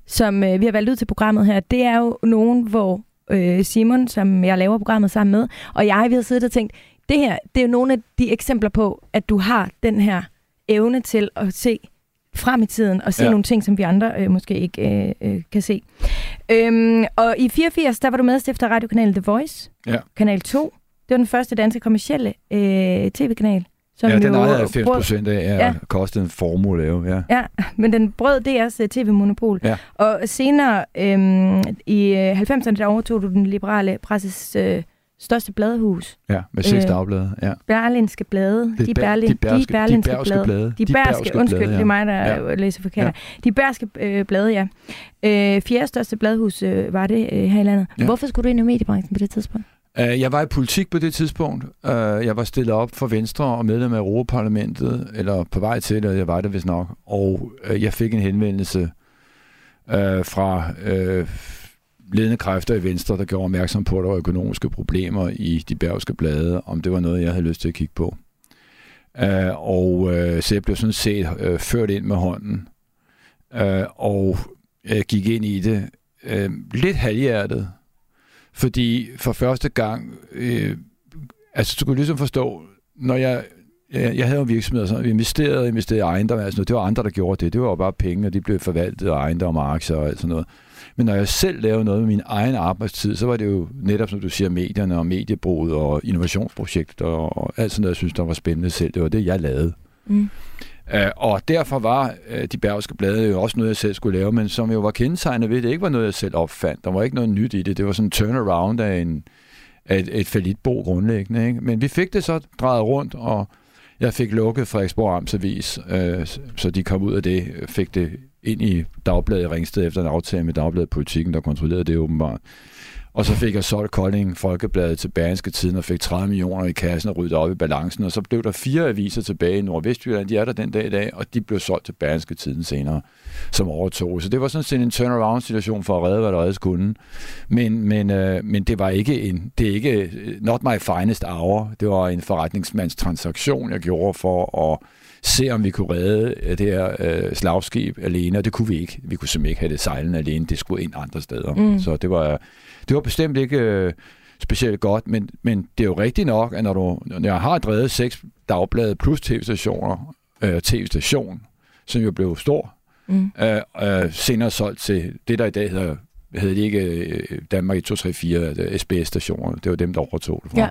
S1: som øh, vi har valgt ud til programmet her, det er jo nogen, hvor øh, Simon, som jeg laver programmet sammen med, og jeg, vi har siddet og tænkt, det her, det er jo nogle af de eksempler på, at du har den her evne til at se frem i tiden og se ja. nogle ting, som vi andre øh, måske ikke øh, øh, kan se. Øhm, og i 84, der var du medstifter af radiokanalen The Voice,
S3: ja.
S1: kanal 2. Det var den første danske kommercielle øh, tv-kanal.
S3: Som ja, den ejede 90 procent af, ja, ja. kostede en formue at lave. Ja.
S1: ja, men den brød DR's uh, tv-monopol.
S3: Ja.
S1: Og senere øhm, i 90'erne, der overtog du den liberale presses øh, største bladhus.
S3: Ja, med seks øh, dagblade. Ja.
S1: Berlinske blade.
S3: De, berlin, de,
S1: berske, de
S3: berlinske de blade. blade.
S1: De, de bærske, undskyld, blade, ja. det er mig, der ja. læser forkert. Ja. De bærske øh, blade, ja. Øh, fjerde største bladhus øh, var det øh, her i landet. Ja. Hvorfor skulle du ind i mediebranchen på det tidspunkt?
S3: Uh, jeg var i politik på det tidspunkt. Uh, jeg var stillet op for Venstre og medlem af Europaparlamentet, eller på vej til det, jeg var det vist nok. Og uh, jeg fik en henvendelse fra... Ledende kræfter i Venstre, der gjorde opmærksom på, at der var økonomiske problemer i de bergske blade, om det var noget, jeg havde lyst til at kigge på. Uh, og uh, så jeg blev sådan set uh, ført ind med hånden, uh, og uh, gik ind i det uh, lidt halvhjertet, fordi for første gang, uh, altså du kunne ligesom forstå, når jeg jeg, jeg havde en virksomhed, så vi investerede investerede i ejendom. Altså, det var andre, der gjorde det. Det var jo bare penge, og de blev forvaltet af ejendom og aktier og alt sådan noget. Men når jeg selv lavede noget med min egen arbejdstid, så var det jo netop, som du siger, medierne og mediebruget og innovationsprojekter og alt sådan noget, jeg synes, der var spændende selv. Det var det, jeg lavede. Mm. Uh, og derfor var uh, de bergske blade jo også noget, jeg selv skulle lave, men som jo var kendetegnet ved, det ikke var noget, jeg selv opfandt. Der var ikke noget nyt i det. Det var sådan en turnaround af, en, af et, et falitbo grundlæggende. Ikke? Men vi fik det så drejet rundt, og jeg fik lukket Frederiksborg Amtsavis, uh, så de kom ud af det, fik det ind i Dagbladet i Ringsted efter en aftale med Dagbladet Politikken, der kontrollerede det åbenbart. Og så fik jeg solgt Kolding Folkebladet til Bergenske Tiden og fik 30 millioner i kassen og ryddet op i balancen. Og så blev der fire aviser tilbage i Nordvestjylland. De er der den dag i dag, og de blev solgt til Bergenske Tiden senere som overtog. Så det var sådan set en turnaround-situation for at redde, hvad der reddes kunne. Men, men, øh, men det var ikke en, det er ikke øh, not my finest hour. Det var en forretningsmandstransaktion, jeg gjorde for at se, om vi kunne redde øh, det her øh, slagskib alene, og det kunne vi ikke. Vi kunne simpelthen ikke have det sejlende alene. Det skulle ind andre steder. Mm. Så det var, det var bestemt ikke øh, specielt godt, men, men det er jo rigtigt nok, at når, du, når jeg har drevet seks dagblade plus tv-stationer, øh, tv-station, som jo blev stor, mm. øh, øh, senere solgt til det, der i dag hedder hedder de ikke øh, Danmark i 234 SBS-stationer. Det var dem, der overtog det fra. Ja.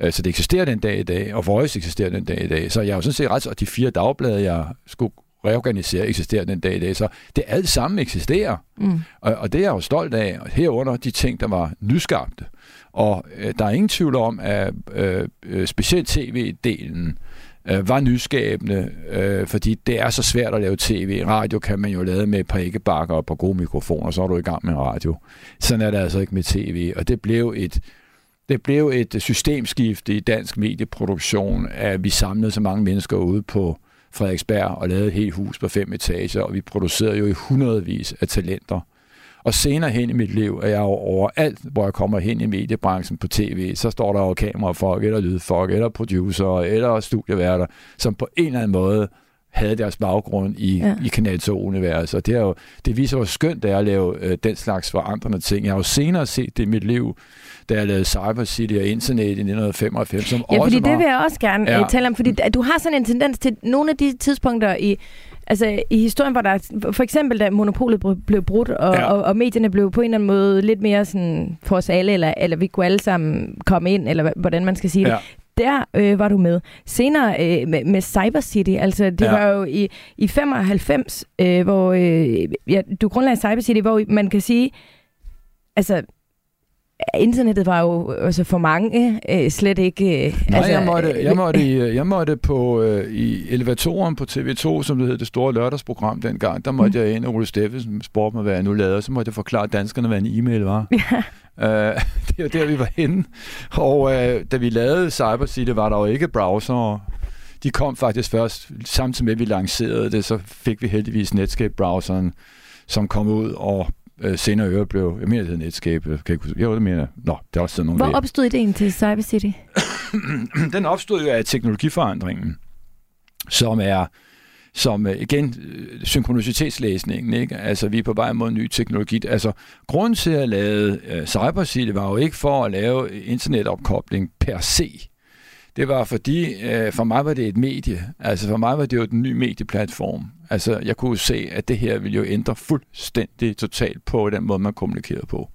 S3: Øh, så det eksisterer den dag i dag, og Voice eksisterer den dag i dag. Så jeg har jo sådan set ret, og de fire dagblade, jeg skulle reorganisere, eksisterer den dag i dag. Så det alt sammen eksisterer. Mm. Og, og det er jeg jo stolt af. Og herunder de ting, der var nyskabte. Og øh, der er ingen tvivl om, at øh, øh specielt tv-delen øh, var nyskabende, øh, fordi det er så svært at lave tv. Radio kan man jo lave med et par æggebakker og et par gode mikrofoner, så er du i gang med radio. Sådan er det altså ikke med tv. Og det blev et det blev et systemskifte i dansk medieproduktion, at vi samlede så mange mennesker ude på Frederiksberg og lavede et helt hus på fem etager, og vi producerede jo i hundredvis af talenter. Og senere hen i mit liv er jeg jo overalt, hvor jeg kommer hen i mediebranchen på tv, så står der jo kamerafolk, eller lydfolk, eller producer, eller studieværter, som på en eller anden måde havde deres baggrund i, ja. i Kanal 2-universet. Og det, er jo, det viser, hvor skønt det er at lave øh, den slags forandrende ting. Jeg har jo senere set det i mit liv, da jeg lavede Cyber City og Internet i 1995. Som
S1: ja,
S3: fordi
S1: det vil jeg også gerne ja. Øh, tale om, fordi du har sådan en tendens til nogle af de tidspunkter i altså i historien, hvor der for eksempel da monopolet blev brudt, og, ja. og, og medierne blev på en eller anden måde lidt mere sådan for os alle, eller, eller vi kunne alle sammen komme ind, eller hvordan man skal sige det. Ja der øh, var du med. Senere øh, med, med Cyber City, altså det ja. var jo i, i 95, øh, hvor øh, ja, du grundlagde Cyber City, hvor man kan sige, altså internettet var jo altså for mange øh, slet ikke... Øh,
S3: Nej,
S1: altså,
S3: jeg, måtte, jeg, måtte, jeg måtte på øh, i elevatoren på TV2, som det hed, det store lørdagsprogram dengang, der måtte mm. jeg ind, og Ole Steffensen spurgte mig, hvad jeg nu lavede, og så måtte jeg forklare danskerne, hvad en e-mail var. Ja. Uh, det var der, vi var henne. Og uh, da vi lavede Cyber City, var der jo ikke browser. De kom faktisk først, samtidig med, at vi lancerede det, så fik vi heldigvis Netscape-browseren, som kom ud og øh, senere øre blev, jeg mener, det hed Netscape, kan jeg ikke jo, det mener Nå, det er også sådan nogle
S1: Hvor opstod ideen til Cyber City?
S3: Den opstod jo af teknologiforandringen, som er som øh, igen øh, synkronicitetslæsningen, ikke? Altså, vi er på vej mod ny teknologi. Altså, grunden til at lave uh, Cyber City var jo ikke for at lave internetopkobling per se. Det var fordi, uh, for mig var det et medie. Altså, for mig var det jo den nye medieplatform. Altså, jeg kunne se, at det her ville jo ændre fuldstændig totalt på den måde, man kommunikerede på.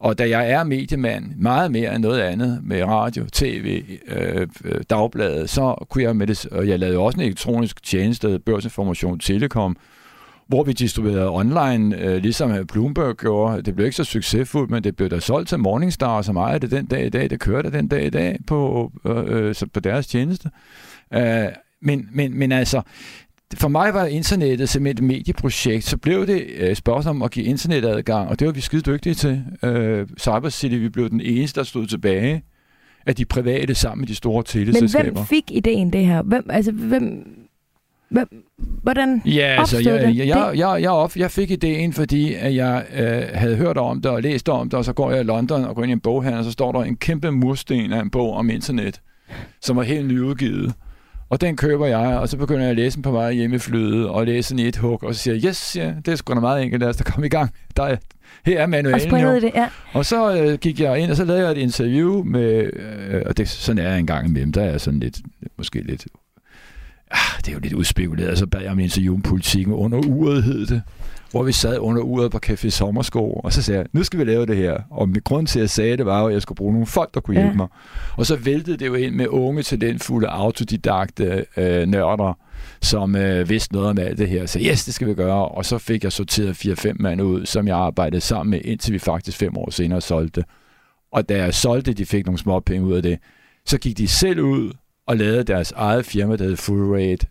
S3: Og da jeg er mediemand, meget mere end noget andet med radio, tv, øh, øh, dagbladet, så kunne jeg med det, og jeg lavede også en elektronisk tjeneste, børsinformation, telekom, hvor vi distribuerede online, øh, ligesom Bloomberg gjorde. Det blev ikke så succesfuldt, men det blev da solgt til Morningstar, som af det den dag i dag. Det kørte den dag i dag på, øh, øh, på deres tjeneste. Øh, men, men, men altså, for mig var internettet simpelthen et medieprojekt. Så blev det øh, spørgsmål om at give internetadgang, og det var vi skide dygtige til. Øh, Cyber City, vi blev den eneste, der stod tilbage af de private sammen med de store teleselskaber.
S1: Men hvem fik ideen det her? Hvem, altså, hvem, hvem, hvordan
S3: ja, altså, jeg, det? Jeg, jeg, jeg, jeg, op, jeg fik ideen, fordi at jeg øh, havde hørt om det og læst om det, og så går jeg i London og går ind i en boghandel, og så står der en kæmpe mursten af en bog om internet, som var helt nyudgivet. Og den køber jeg, og så begynder jeg at læse den på vej hjemme i flyet, og læse den i et hug, og så siger jeg, yes, ja, det er sgu da meget enkelt, lad os da komme i gang. Der er, her er manualen og
S1: jo. Det, ja.
S3: Og så øh, gik jeg ind, og så lavede jeg et interview med, øh, og det, sådan er jeg en gang imellem, der er sådan lidt, måske lidt, ah, det er jo lidt udspekuleret, så bad jeg om interview om politikken under uret, hed det hvor vi sad under uret på Café Sommersko, og så sagde jeg, nu skal vi lave det her. Og min grund til, at jeg sagde det, var at jeg skulle bruge nogle folk, der kunne hjælpe ja. mig. Og så væltede det jo ind med unge, talentfulde, autodidakte øh, nørder, som øh, vidste noget om alt det her. Så yes, det skal vi gøre. Og så fik jeg sorteret 4-5 mand ud, som jeg arbejdede sammen med, indtil vi faktisk fem år senere solgte. Og da jeg solgte, de fik nogle små penge ud af det, så gik de selv ud og lavede deres eget firma, der hed Full Rate,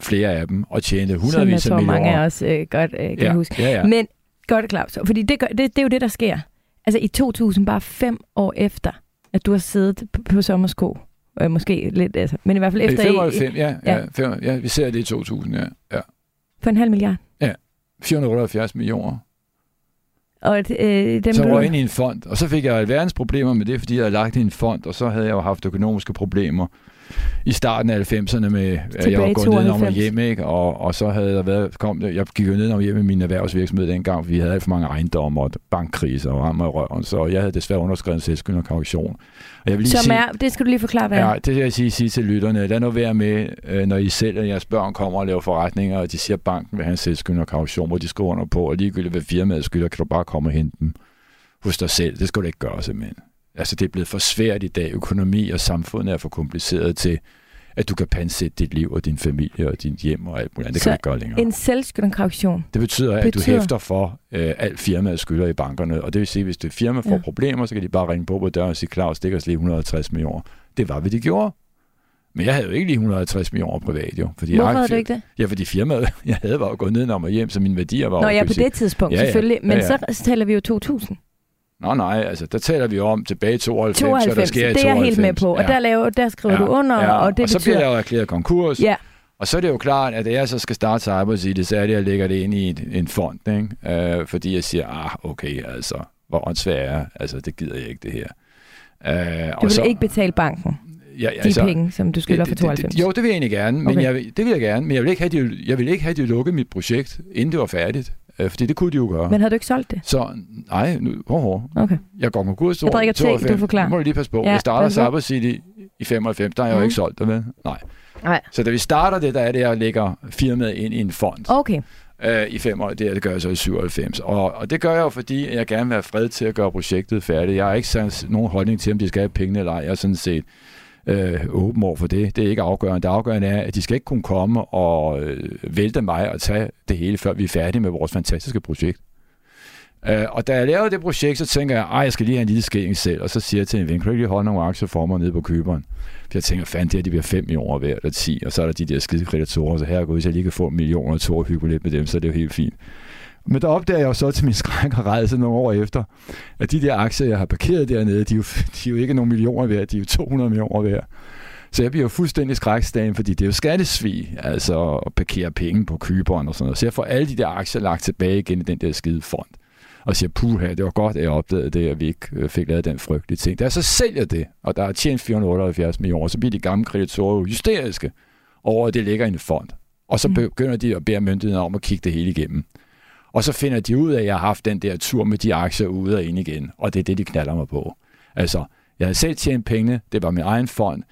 S3: flere af dem, og tjente hundredvis af millioner. Som
S1: jeg tror, mange af os øh, godt øh, kan ja, huske. Ja, ja. Men godt, Claus, fordi det, gør, det, det er jo det, der sker. Altså i 2000, bare fem år efter, at du har siddet på, på sommersko, øh, måske lidt, altså, men i hvert fald efter...
S3: I 95, ja, ja. Ja, fem, ja, vi ser det i 2000, ja. ja.
S1: For en halv milliard?
S3: Ja, 478 millioner.
S1: Og øh, dem
S3: så var jeg ind i en fond, og så fik jeg alverdens problemer med det, fordi jeg havde lagt i en fond, og så havde jeg jo haft økonomiske problemer i starten af 90'erne med, at jeg var gået ned om hjem, ikke? Og, og så havde der været, kom jeg gik jo ned om hjem med min erhvervsvirksomhed dengang, for vi havde alt for mange ejendomme og bankkriser og rammer i røven, så jeg havde desværre underskrevet en selvskyld og kaution.
S1: Og jeg vil lige Som sige, er, det skal du lige forklare, hvad
S3: Ja, det skal jeg sige, sige til lytterne. Lad nu være med, øh, når I selv og jeres børn kommer og laver forretninger, og de siger, at banken vil have en selvskyld og kaution, hvor de skriver under på, og ligegyldigt hvad firmaet skylder, kan du bare komme og hente dem hos dig selv. Det skal du ikke gøre simpelthen. Altså, det er blevet for svært i dag. Økonomi og samfundet er for kompliceret til, at du kan pansætte dit liv og din familie og din hjem og alt muligt. Det kan du ikke gøre længere.
S1: en selvskyldende
S3: Det betyder, at betyder... du hæfter for øh, alt firmaet skylder i bankerne. Og det vil sige, at hvis det firma får ja. problemer, så kan de bare ringe på på døren og sige, Claus, det kan lige 150 millioner. Det var, hvad de gjorde. Men jeg havde jo ikke lige 150 millioner privat, jo.
S1: Fordi Hvorfor jeg, havde du ikke det?
S3: Ja, fordi firmaet, jeg havde var jo gået ned og hjem, så mine værdier var
S1: Nå, ja, på det tidspunkt, ja, ja. selvfølgelig. Men ja, ja. så taler vi jo 2000.
S3: Nå nej, altså der taler vi om tilbage i 92, 92 så der sker
S1: det er jeg helt med på. Og ja. der, laver, der skriver ja. du under, ja. og det
S3: og
S1: betyder...
S3: så bliver jeg jo erklæret konkurs. Ja. Og så er det jo klart, at jeg så skal starte Cyber City, så er det, at jeg lægger det ind i en, en fond, ikke? Uh, fordi jeg siger, ah, okay, altså, hvor åndssvagt er Altså, det gider jeg ikke, det her.
S1: Uh, du vil så, ikke betale banken? Ja, altså, de penge, som du skylder for 92?
S3: Det, jo, det vil jeg egentlig gerne, men okay. jeg, det vil jeg gerne, men jeg vil ikke have, de, jeg vil ikke have, de lukke mit projekt, inden det var færdigt. Øh, fordi det kunne de jo gøre.
S1: Men havde du ikke solgt det?
S3: Så nej, nu, hår, hår.
S1: Okay.
S3: Jeg går konkurs
S1: Jeg drikker te, du forklarer.
S3: Nu må du lige passe på. Ja, jeg starter Cyber City i 95, der har jeg mm. jo ikke solgt det, vel? Nej. Nej. Så da vi starter det, der er det, at jeg lægger firmaet ind i en fond.
S1: Okay.
S3: Øh, I fem år, det, det gør jeg så i 97. Og, og det gør jeg jo, fordi jeg gerne vil have fred til at gøre projektet færdigt. Jeg har ikke sådan nogen holdning til, om de skal have pengene eller ej. Jeg er sådan set øh, åben over for det. Det er ikke afgørende. Det afgørende er, at de skal ikke kunne komme og øh, vælte mig og tage det hele, før vi er færdige med vores fantastiske projekt. Øh, og da jeg lavede det projekt, så tænker jeg, at jeg skal lige have en lille skæring selv. Og så siger jeg til en ven, kan du ikke lige holde nogle aktier for mig nede på køberen? For jeg tænker, fandt det her, de bliver 5 millioner værd, eller 10, og så er der de der skide kreditorer, så her går hvis jeg lige kan få millioner og to og hygge lidt med dem, så er det jo helt fint. Men der opdager jeg jo så til min skræk og rejse nogle år efter, at de der aktier, jeg har parkeret dernede, de er jo, de er jo ikke nogle millioner værd, de er jo 200 millioner værd. Så jeg bliver jo fuldstændig skrækstagen, fordi det er jo skattesvig, altså at parkere penge på køberen og sådan noget. Så jeg får alle de der aktier lagt tilbage igen i den der skide fond. Og siger, puha, det var godt, at jeg opdagede det, at vi ikke øh, fik lavet den frygtelige ting. Da jeg så sælger det, og der er tjent 478 millioner, så bliver de gamle kreditorer jo hysteriske over, at det ligger i en fond. Og så mm. begynder de at bede myndighederne om at kigge det hele igennem. Og så finder de ud af, at jeg har haft den der tur med de aktier ude og ind igen. Og det er det, de knaller mig på. Altså, jeg havde selv tjent penge, det var min egen fond.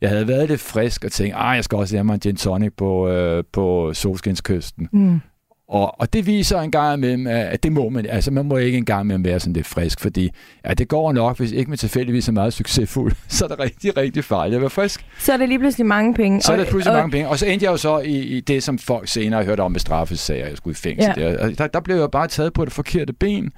S3: Jeg havde været lidt frisk og tænkt, at jeg skal også lave mig en gin tonic på, øh, på Solskinskysten. Mm. Og, og det viser en gang imellem, at det må man, altså man må ikke engang med være sådan lidt frisk, fordi ja, det går nok, hvis ikke man tilfældigvis er meget succesfuld, så er det rigtig, rigtig farligt at være frisk.
S1: Så er det lige pludselig mange penge.
S3: Så er det pludselig og, mange penge. Og så endte jeg jo så i, i det, som folk senere hørte om med straffesager, jeg skulle i fængsel. Ja. Der, der blev jeg bare taget på det forkerte ben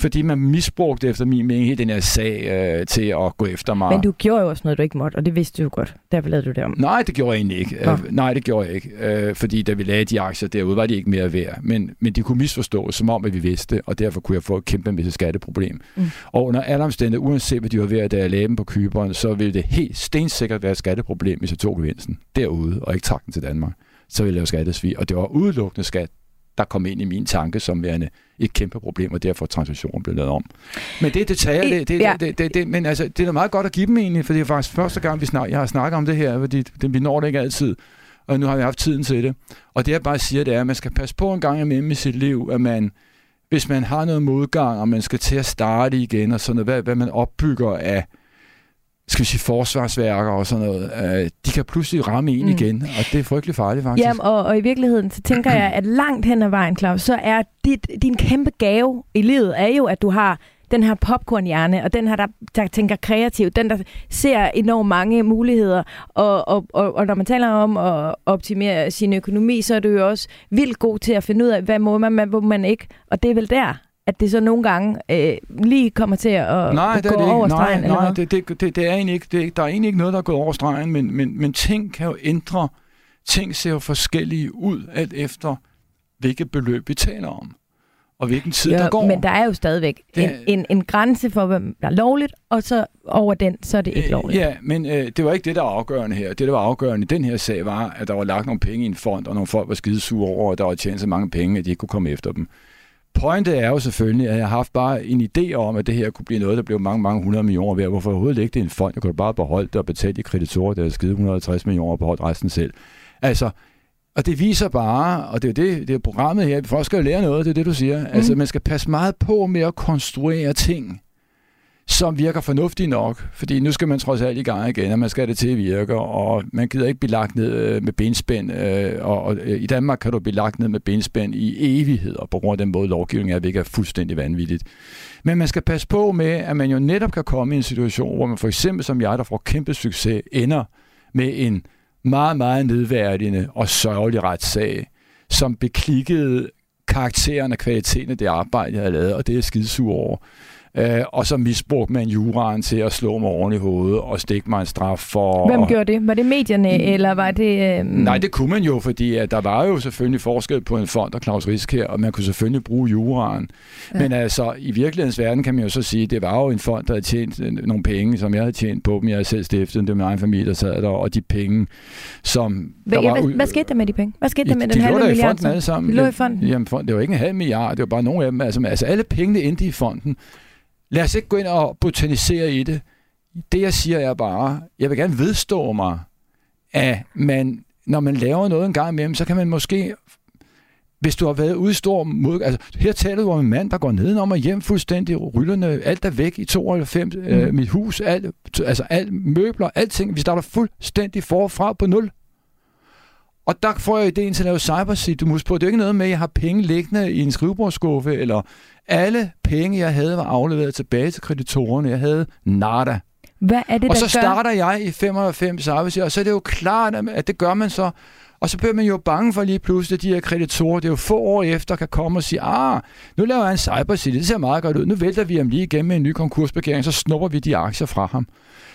S3: fordi man misbrugte efter min mening hele den her sag øh, til at gå efter mig.
S1: Men du gjorde jo også noget, du ikke måtte, og det vidste du jo godt. Derfor lavede du det om.
S3: Nej, det gjorde jeg egentlig ikke. Øh, nej, det gjorde jeg ikke. Øh, fordi da vi lagde de aktier derude, var de ikke mere værd. Men, men de kunne misforstås, som om, at vi vidste, og derfor kunne jeg få et kæmpe skatteproblem. Mm. Og under alle omstændigheder, uanset hvad de var værd, da jeg lagde dem på kyberen, så ville det helt stensikkert være et skatteproblem, hvis jeg tog gevinsten derude, og ikke trak den til Danmark. Så ville jeg lave skattesvig. Og det var udelukkende skat, der kom ind i min tanke som værende et kæmpe problem, og derfor transaktionen blev lavet om. Men det er detaljer, det, det, ja. det, det, det, men altså, det er meget godt at give dem egentlig, for det er faktisk første gang, vi snak, jeg har snakket om det her, fordi det, vi når det ikke altid, og nu har vi haft tiden til det. Og det jeg bare siger, det er, at man skal passe på en gang imellem i sit liv, at man, hvis man har noget modgang, og man skal til at starte igen, og sådan noget, hvad, hvad man opbygger af skal vi sige, forsvarsværker og sådan noget, øh, de kan pludselig ramme en mm. igen, og det er frygtelig farligt faktisk.
S1: Jamen, og, og i virkeligheden, så tænker jeg, at langt hen ad vejen, Claus, så er dit, din kæmpe gave i livet, er jo, at du har den her popcornhjerne, og den her, der, der tænker kreativt, den, der ser enormt mange muligheder. Og, og, og, og når man taler om at optimere sin økonomi, så er du jo også vildt god til at finde ud af, hvad må man, hvad må man ikke. Og det er vel der, at det så nogle gange øh, lige kommer til at, nej, at gå det over stregen?
S3: Nej, nej det, det, det, det er egentlig ikke, det, der er egentlig ikke noget, der er gået over stregen, men, men, men ting kan jo ændre. Ting ser jo forskellige ud, alt efter hvilket beløb vi taler om og hvilken tid ja, der går.
S1: Men der er jo stadigvæk det, en, en, en grænse for, hvad der er lovligt, og så over den, så er det ikke øh, lovligt.
S3: Ja, men øh, det var ikke det, der var afgørende her. Det, der var afgørende i den her sag, var, at der var lagt nogle penge i en fond, og nogle folk var skidesure over, at der var tjent så mange penge, at de ikke kunne komme efter dem pointet er jo selvfølgelig, at jeg har haft bare en idé om, at det her kunne blive noget, der blev mange, mange hundrede millioner værd. Hvorfor overhovedet ikke det en fond? Jeg kunne bare beholde det og betale de kreditorer, der er skide 150 millioner og beholde resten selv. Altså, og det viser bare, og det er det, det er programmet her, vi skal jo lære noget, det er det, du siger. Mm. Altså, man skal passe meget på med at konstruere ting, som virker fornuftige nok, fordi nu skal man trods alt i gang igen, og man skal have det til at virke, og man gider ikke blive lagt ned øh, med benspænd, øh, og, og øh, i Danmark kan du blive lagt ned med benspænd i evigheder, på grund af den måde lovgivningen er, hvilket er fuldstændig vanvittigt. Men man skal passe på med, at man jo netop kan komme i en situation, hvor man for eksempel som jeg, der får kæmpe succes, ender med en meget, meget nedværdigende og sørgelig retssag, som beklikkede karakteren og kvaliteten af det arbejde, jeg havde lavet, og det er jeg skidesur over. Øh, og så misbrugte man juraen til at slå mig oven i hovedet og stikke mig en straf for...
S1: Hvem gjorde det? Var det medierne, mm. eller var det... Øh...
S3: Nej, det kunne man jo, fordi at der var jo selvfølgelig forskel på en fond og Claus Risk her, og man kunne selvfølgelig bruge juraen. Ja. Men altså, i virkelighedens verden kan man jo så sige, at det var jo en fond, der havde tjent øh, nogle penge, som jeg havde tjent på dem. Jeg havde selv stiftet, det var min egen familie, der sad der, og de penge, som...
S1: Hvad, der var, hvad, hvad skete der med de penge? Hvad skete der med de den halve
S3: milliard?
S1: De
S3: lå i fonden alle sammen.
S1: De lå i fonden?
S3: Jamen, det var ikke en halv milliard, det var bare nogle af dem. Altså, altså alle pengene endte i fonden. Lad os ikke gå ind og botanisere i det. Det, jeg siger, er bare, jeg vil gerne vedstå mig, at man, når man laver noget en gang imellem, så kan man måske hvis du har været ude i stor mod... Altså, her taler du om en mand, der går nedenom og hjem fuldstændig ryllerne. Alt er væk i 92. Mm. Øh, mit hus, alt, altså alt møbler, alting. Vi starter fuldstændig forfra på nul. Og der får jeg idéen til at lave cybersig. Du må huske på, det er ikke noget med, at jeg har penge liggende i en skrivebordskuffe, eller alle penge, jeg havde, var afleveret tilbage til kreditorerne. Jeg havde nada.
S1: Hvad er det,
S3: og så
S1: gør?
S3: starter jeg i 95 arbejdsgiver, og så er det jo klart, at det gør man så. Og så bliver man jo bange for lige pludselig, at de her kreditorer, det er jo få år efter, kan komme og sige, ah, nu laver jeg en cybercity, det ser meget godt ud, nu vælter vi ham lige igennem med en ny konkursbegæring, så snupper vi de aktier fra ham.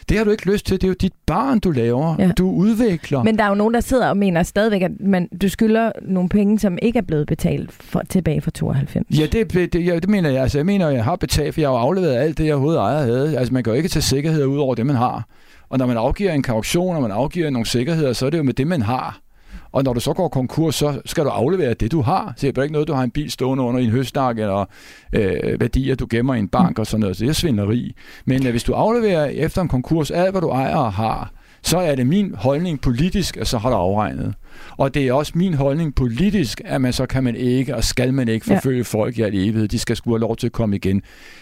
S3: Det har du ikke lyst til. Det er jo dit barn, du laver. Ja. Du udvikler.
S1: Men der er jo nogen, der sidder og mener stadigvæk, at man, du skylder nogle penge, som ikke er blevet betalt for, tilbage fra 92.
S3: Ja, det, det, ja, det mener jeg. Altså, jeg mener, jeg har betalt, for jeg har afleveret alt det, jeg overhovedet ejer havde. Altså, man kan jo ikke tage sikkerheder ud over det, man har. Og når man afgiver en kaution, og man afgiver nogle sikkerheder, så er det jo med det, man har. Og når du så går konkurs, så skal du aflevere det, du har. Så det er ikke noget, du har en bil stående under en høstak, eller øh, værdier, du gemmer i en bank og sådan noget. Så det er svinderi. Men øh, hvis du afleverer efter en konkurs alt, hvad du ejer og har, så er det min holdning politisk, at så har du afregnet. Og det er også min holdning politisk, at man så kan man ikke og skal man ikke forfølge ja. folk i al evighed. De skal skulle have lov til at komme igen.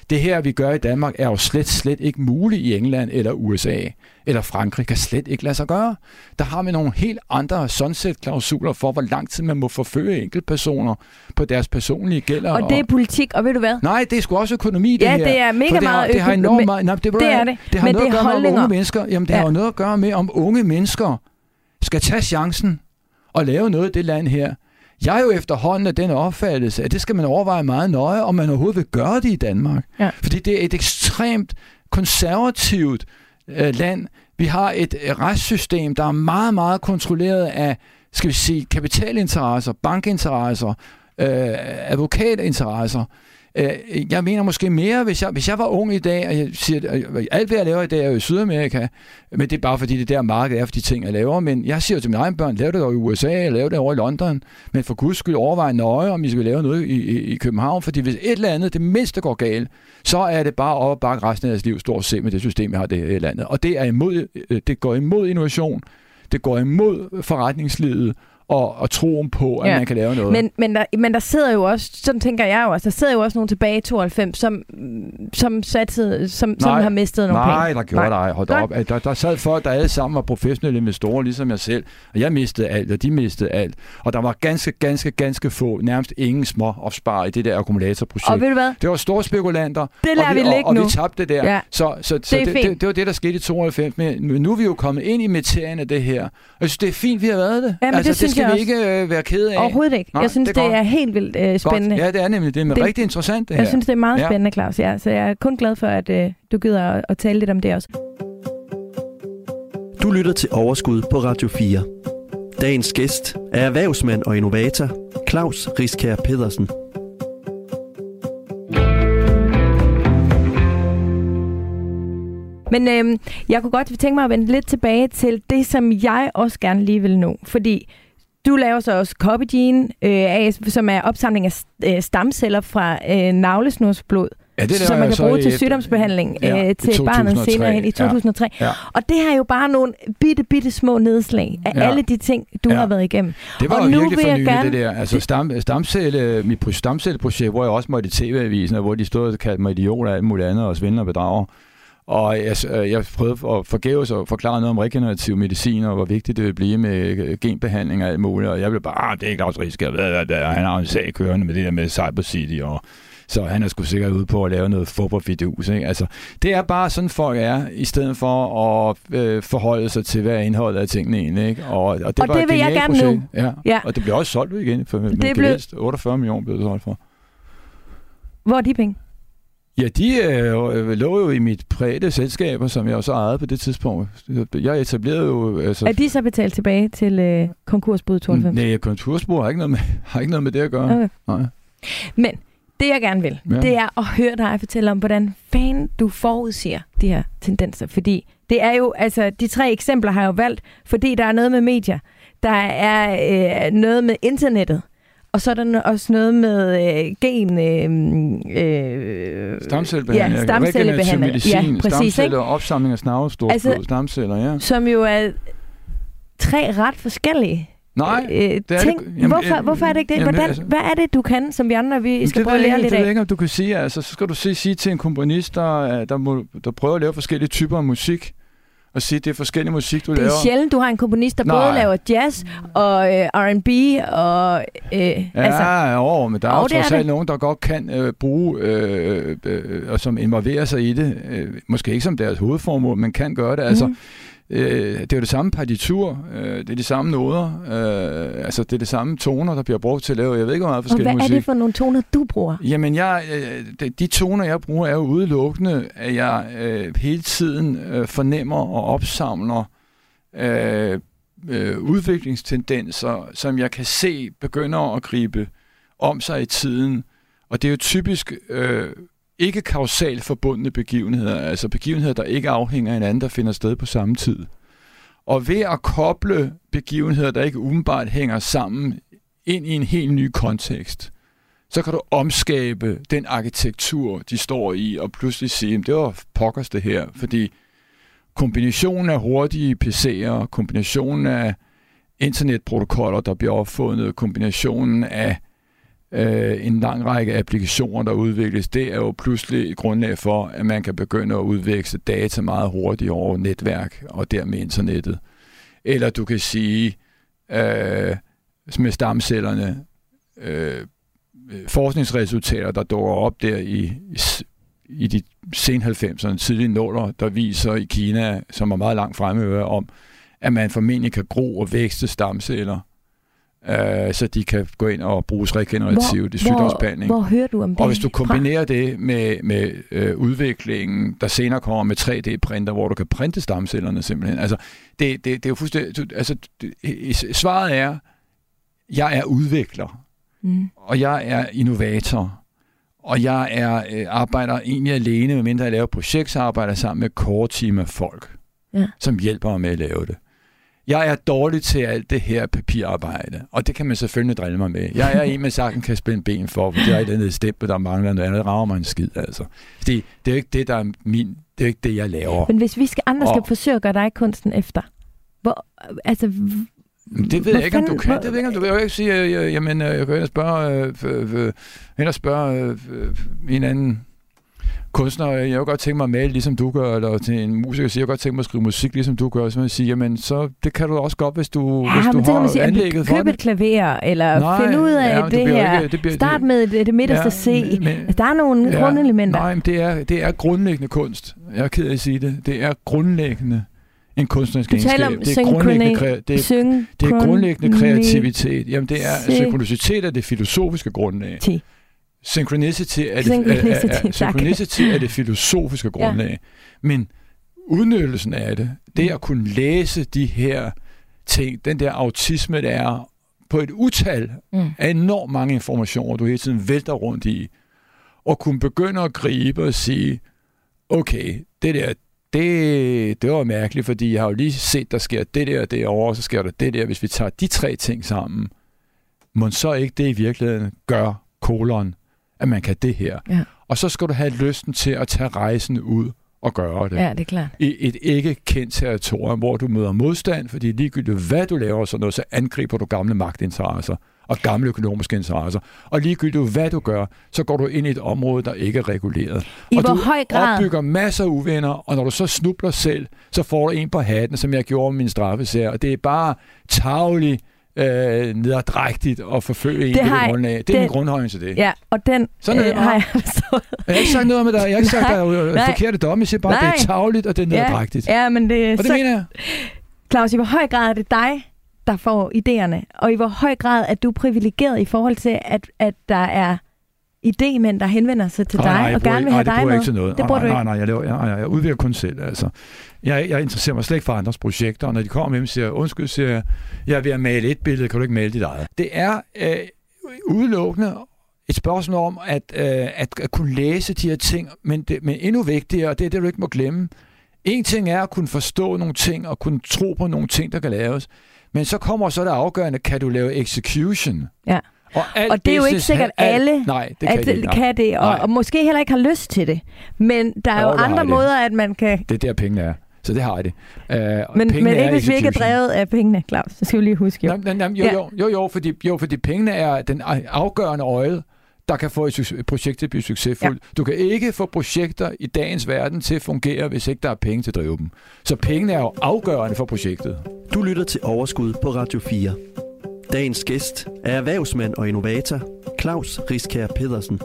S3: Det her, vi gør i Danmark, er jo slet, slet ikke muligt i England eller USA eller Frankrig. Kan slet ikke lade sig gøre. Der har vi nogle helt andre sunset-klausuler for, hvor lang tid man må forfølge enkeltpersoner på deres personlige gælder.
S1: Og det er politik, og ved du hvad?
S3: Nej, det er sgu også økonomi, det
S1: ja,
S3: her.
S1: Ja, det er mega
S3: det
S1: meget
S3: har, det har enormt meget... Nej, det,
S1: det er det.
S3: Det har men noget det at gøre med unge mennesker. Jamen, det ja. har jo noget at gøre med, om unge mennesker skal tage chancen og lave noget i det land her. Jeg er jo efterhånden af den opfattelse, at det skal man overveje meget nøje, om man overhovedet vil gøre det i Danmark. Ja. Fordi det er et ekstremt konservativt øh, land. Vi har et retssystem, der er meget, meget kontrolleret af, skal vi sige, kapitalinteresser, bankinteresser, øh, advokatinteresser. Øh, jeg mener måske mere, hvis jeg, hvis jeg var ung i dag, og jeg siger, at øh, alt hvad jeg laver i dag er jo i Sydamerika, men det er bare fordi det der marked er for de ting, jeg laver, men jeg siger til mine egne børn, lav det over i USA, lav det over i London, men for guds skyld overveje nøje, om I skal lave noget i, i, i København, fordi hvis et eller andet, det mindste går galt, så er det bare op og bakke resten af deres liv stort set med det system, jeg har det i landet. Og det, er imod, øh, det går imod innovation, det går imod forretningslivet, og, og troen på, at ja. man kan lave noget.
S1: Men, men, der, men der sidder jo også, sådan tænker jeg jo også, der sidder jo også nogen tilbage i 92, som, som, satte, som, som har mistet nogle
S3: nej,
S1: penge.
S3: Nej, der gjorde nej. der. Hold da op. Der, der sad folk, der alle sammen var professionelle investorer, ligesom jeg selv. Og jeg mistede alt, og de mistede alt. Og der var ganske, ganske, ganske få, nærmest ingen små opspar i det der akkumulatorprojekt.
S1: Og ved du hvad?
S3: Det var store spekulanter.
S1: Det lader
S3: og
S1: vi, vi ligge
S3: og,
S1: nu.
S3: Og vi tabte det der. Ja. Så, så, så det, det, det, det, var det, der skete i 92. Men nu er vi jo kommet ind i materien af det her. Jeg synes, det er fint, vi har været det.
S1: Ja, men
S3: altså,
S1: det,
S3: det skal
S1: jeg
S3: vi ikke øh, være kede af.
S1: Overhovedet ikke. Nej, jeg synes, det er, det er helt vildt øh, spændende.
S3: Godt. Ja, det er nemlig det. Men det, rigtig interessant, det
S1: her.
S3: Jeg
S1: synes, det er meget ja. spændende, Claus. Ja, så jeg er kun glad for, at øh, du gider at, at tale lidt om det også.
S2: Du lytter til Overskud på Radio 4. Dagens gæst er erhvervsmand og innovator Claus Riskær Pedersen.
S1: Men øhm, jeg kunne godt tænke mig at vende lidt tilbage til det, som jeg også gerne lige vil nå. Fordi du laver så også Copygene, øh, som er opsamling af øh, stamceller fra øh, navlesnursblod.
S3: Ja, det
S1: som man kan bruge til sygdomsbehandling ja, øh, til barnet senere hen i 2003. Ja, ja. Og det har jo bare nogle bitte, bitte små nedslag af ja. alle de ting, du ja. har været igennem.
S3: Det var
S1: og
S3: jo
S1: nu
S3: virkelig for nylig,
S1: gerne...
S3: det der. Altså stam, stamcelle, mit stamcelleprojekt, hvor jeg også måtte i tv-avisen, hvor de stod og kaldte mig idiot og alt muligt andet, og svindler og bedrager. Og jeg, jeg prøvede at forgæves og forklare noget om regenerativ medicin, og hvor vigtigt det vil blive med genbehandling og alt muligt. Og jeg blev bare, ah, det er ikke også risk, han har en sag kørende med det der med Cyber City, og så han er sgu sikkert ude på at lave noget fodboldfidus. Ikke? Altså, det er bare sådan, folk er, i stedet for at øh, forholde sig til, hvad indholdet af tingene egentlig. Ikke? Og, og det,
S1: og
S3: var
S1: det vil jeg gerne
S3: projekt.
S1: nu.
S3: Ja. ja. Og det bliver også solgt igen, for det blev... gevinst. 48 millioner blev det solgt for.
S1: Hvor er de penge?
S3: Ja, de øh, lå jo i mit private selskaber, som jeg også ejede på det tidspunkt. Jeg etablerede jo... Altså,
S1: er de så betalt tilbage til øh, konkursbud 92?
S3: Nej, konkursbud har ikke noget med, har ikke noget med det at gøre. Okay. Nej.
S1: Men det, jeg gerne vil, ja. det er at høre dig fortælle om, hvordan fanden du forudsiger de her tendenser. Fordi det er jo, altså, de tre eksempler har jeg jo valgt, fordi der er noget med medier, der er øh, noget med internettet, og så er der også noget med øh, gen... Øh,
S3: øh, stamcellebehandling.
S1: Ja, stamcellebehandling.
S3: Medicin, ja, præcis, stamceller, ikke? opsamling af snavestort altså, stamceller, ja.
S1: Som jo er tre ret forskellige
S3: Nej, øh, det er
S1: ting.
S3: det.
S1: Jamen, hvorfor, øh, hvorfor er det ikke det? Jamen, Hvordan, altså, hvad er det, du kan, som vi andre vi skal prøve at lære lidt af?
S3: Det ved ikke, om du kan sige. Altså, så skal du sige, sige til en komponist, der, der, må, der prøver at lave forskellige typer af musik, og sige, at det er forskellig musik, du laver.
S1: Det er sjældent, du har en komponist, der Nej. både laver jazz og øh, R&B og... Øh,
S3: ja,
S1: altså,
S3: jo, men der er jo trods alt nogen, der godt kan øh, bruge, øh, øh, og som involverer sig i det. Øh, måske ikke som deres hovedformål, men kan gøre det. Altså, mm. Øh, det er jo det samme partitur, øh, det er de samme noder, øh, altså det er det samme toner, der bliver brugt til at lave, jeg ved ikke, hvor meget forskellige
S1: musik.
S3: Og hvad
S1: musik. er det for nogle toner, du bruger?
S3: Jamen, jeg, øh, de, de toner, jeg bruger, er jo udelukkende, at jeg øh, hele tiden øh, fornemmer og opsamler øh, øh, udviklingstendenser, som jeg kan se begynder at gribe om sig i tiden. Og det er jo typisk øh, ikke kausalt forbundne begivenheder, altså begivenheder, der ikke afhænger af hinanden, der finder sted på samme tid. Og ved at koble begivenheder, der ikke umiddelbart hænger sammen, ind i en helt ny kontekst, så kan du omskabe den arkitektur, de står i, og pludselig sige, det var pokkers det her, fordi kombinationen af hurtige PC'er, kombinationen af internetprotokoller, der bliver opfundet, kombinationen af øh, en lang række applikationer, der udvikles, det er jo pludselig et grundlag for, at man kan begynde at udveksle data meget hurtigt over netværk og dermed internettet. Eller du kan sige, øh, med stamcellerne, øh, forskningsresultater, der dukker op der i, i, de sen 90'erne, tidlige nåler, der viser i Kina, som er meget langt fremme om, at man formentlig kan gro og vækste stamceller øh, så de kan gå ind og bruges regenerativt i sygdomsbehandling.
S1: Hvor, hvor hører du om det?
S3: Og hvis du kombinerer fra? det med, med øh, udviklingen, der senere kommer med 3D-printer, hvor du kan printe stamcellerne simpelthen. Altså, det, det, det er jo fuldstændig... Altså, det, svaret er, jeg er udvikler, mm. og jeg er innovator, og jeg er øh, arbejder egentlig alene, medmindre jeg laver projekt, så arbejder sammen med core team af folk, ja. som hjælper mig med at lave det. Jeg er dårlig til alt det her papirarbejde, og det kan man selvfølgelig drille mig med. Jeg er en, man sagtens kan spænde ben for, for det er et andet stempel, der mangler noget andet. rager mig en skid, altså. Det, det er jo ikke det, der er min... Det er ikke det, jeg laver.
S1: Men hvis vi skal, andre skal og, forsøge at gøre dig kunsten efter, hvor, altså,
S3: det ved jeg ikke, om du kan. Det ved jeg ikke, om du kan. Jeg vil ikke sige, at jamen, jeg kan ind og spørge, øh, ind og spørge øh, en anden kunstner, jeg vil godt tænke mig at male, ligesom du gør, eller til en musiker siger, jeg vil godt tænke mig at skrive musik, ligesom du gør, så man siger, jamen, så det kan du også godt, hvis du, ja, hvis du har sige, anlægget for
S1: Køb et klaver, eller nej, finde ud af ja, det, det her. Ikke, det bliver, Start med det, det midterste ja, C. Men, der er nogle ja, grundelementer.
S3: Nej, men det er, det er grundlæggende kunst. Jeg er ked af at sige det. Det er grundlæggende en kunstnerisk egenskab. Det er grundlæggende, kre- det, er, det er grundlæggende kreativitet. Jamen, det er synkronicitet af det filosofiske grundlag. Synchronicity er det, synchronicity, er, er, synchronicity er det filosofiske grundlag. Ja. Men udnyttelsen af det, det at kunne læse de her ting, den der autisme, der er på et utal mm. af enormt mange informationer, du hele tiden vælter rundt i, og kunne begynde at gribe og sige, okay, det der, det, det var mærkeligt, fordi jeg har jo lige set, der sker det der og og så sker der det der. Hvis vi tager de tre ting sammen, må så ikke det i virkeligheden gør kolon at man kan det her. Ja. Og så skal du have lysten til at tage rejsen ud og gøre det.
S1: Ja, det er klart.
S3: I et ikke kendt territorium, hvor du møder modstand, fordi ligegyldigt hvad du laver sådan noget, så angriber du gamle magtinteresser og gamle økonomiske interesser. Og ligegyldigt hvad du gør, så går du ind i et område, der ikke er reguleret.
S1: I
S3: og
S1: hvor du høj grad?
S3: opbygger masser af uvenner, og når du så snubler selv, så får du en på hatten, som jeg gjorde med min straffesager. Og det er bare tavligt øh, nederdrægtigt og forfølge en det det grundlag. Det er den, min grundholdning til det.
S1: Ja, og den
S3: Sådan øh, har jeg forstået. Jeg har ikke sagt noget med dig. Jeg har ikke sagt, at der er forkerte domme. Jeg siger bare, at det er tavligt, og det er nederdrægtigt.
S1: Ja, ja, men det...
S3: Og det
S1: så,
S3: mener jeg.
S1: Claus, i hvor høj grad er det dig, der får idéerne? Og i hvor høj grad er du privilegeret i forhold til, at, at der er idémænd, der henvender sig til nej, dig
S3: nej,
S1: og gerne vil have dig med?
S3: Nej, det bruger jeg ikke til noget. Det nej, nej, nej, jeg, laver, jeg, jeg, jeg udvikler kun selv. Altså. Jeg, jeg interesserer mig slet ikke for andres projekter, og når de kommer med dem, siger undskyld, siger jeg, jeg er ved at male et billede, kan du ikke male dit eget? Det er øh, udelukkende et spørgsmål om at, øh, at, at kunne læse de her ting, men, det, men endnu vigtigere, og det er det, du ikke må glemme. En ting er at kunne forstå nogle ting og kunne tro på nogle ting, der kan laves, men så kommer så det afgørende, kan du lave execution?
S1: Ja. Og, og det er jo ikke sikkert alt, alle,
S3: nej, det kan, at,
S1: de kan det, og, og måske heller ikke har lyst til det. Men der er jo, jo andre måder, at man kan...
S3: Det er der pengene er. Så det har jeg det.
S1: Uh, men, men ikke hvis vi ikke er drevet af pengene, Claus. Det skal vi lige huske. Jo,
S3: jamen, jamen, jo, jo, jo, jo, fordi, jo, fordi pengene er den afgørende øje, der kan få et projekt til at blive succesfuldt. Ja. Du kan ikke få projekter i dagens verden til at fungere, hvis ikke der er penge til at drive dem. Så pengene er jo afgørende for projektet.
S2: Du lytter til Overskud på Radio 4. Dagens gæst er erhvervsmand og innovator Claus Riskær Pedersen.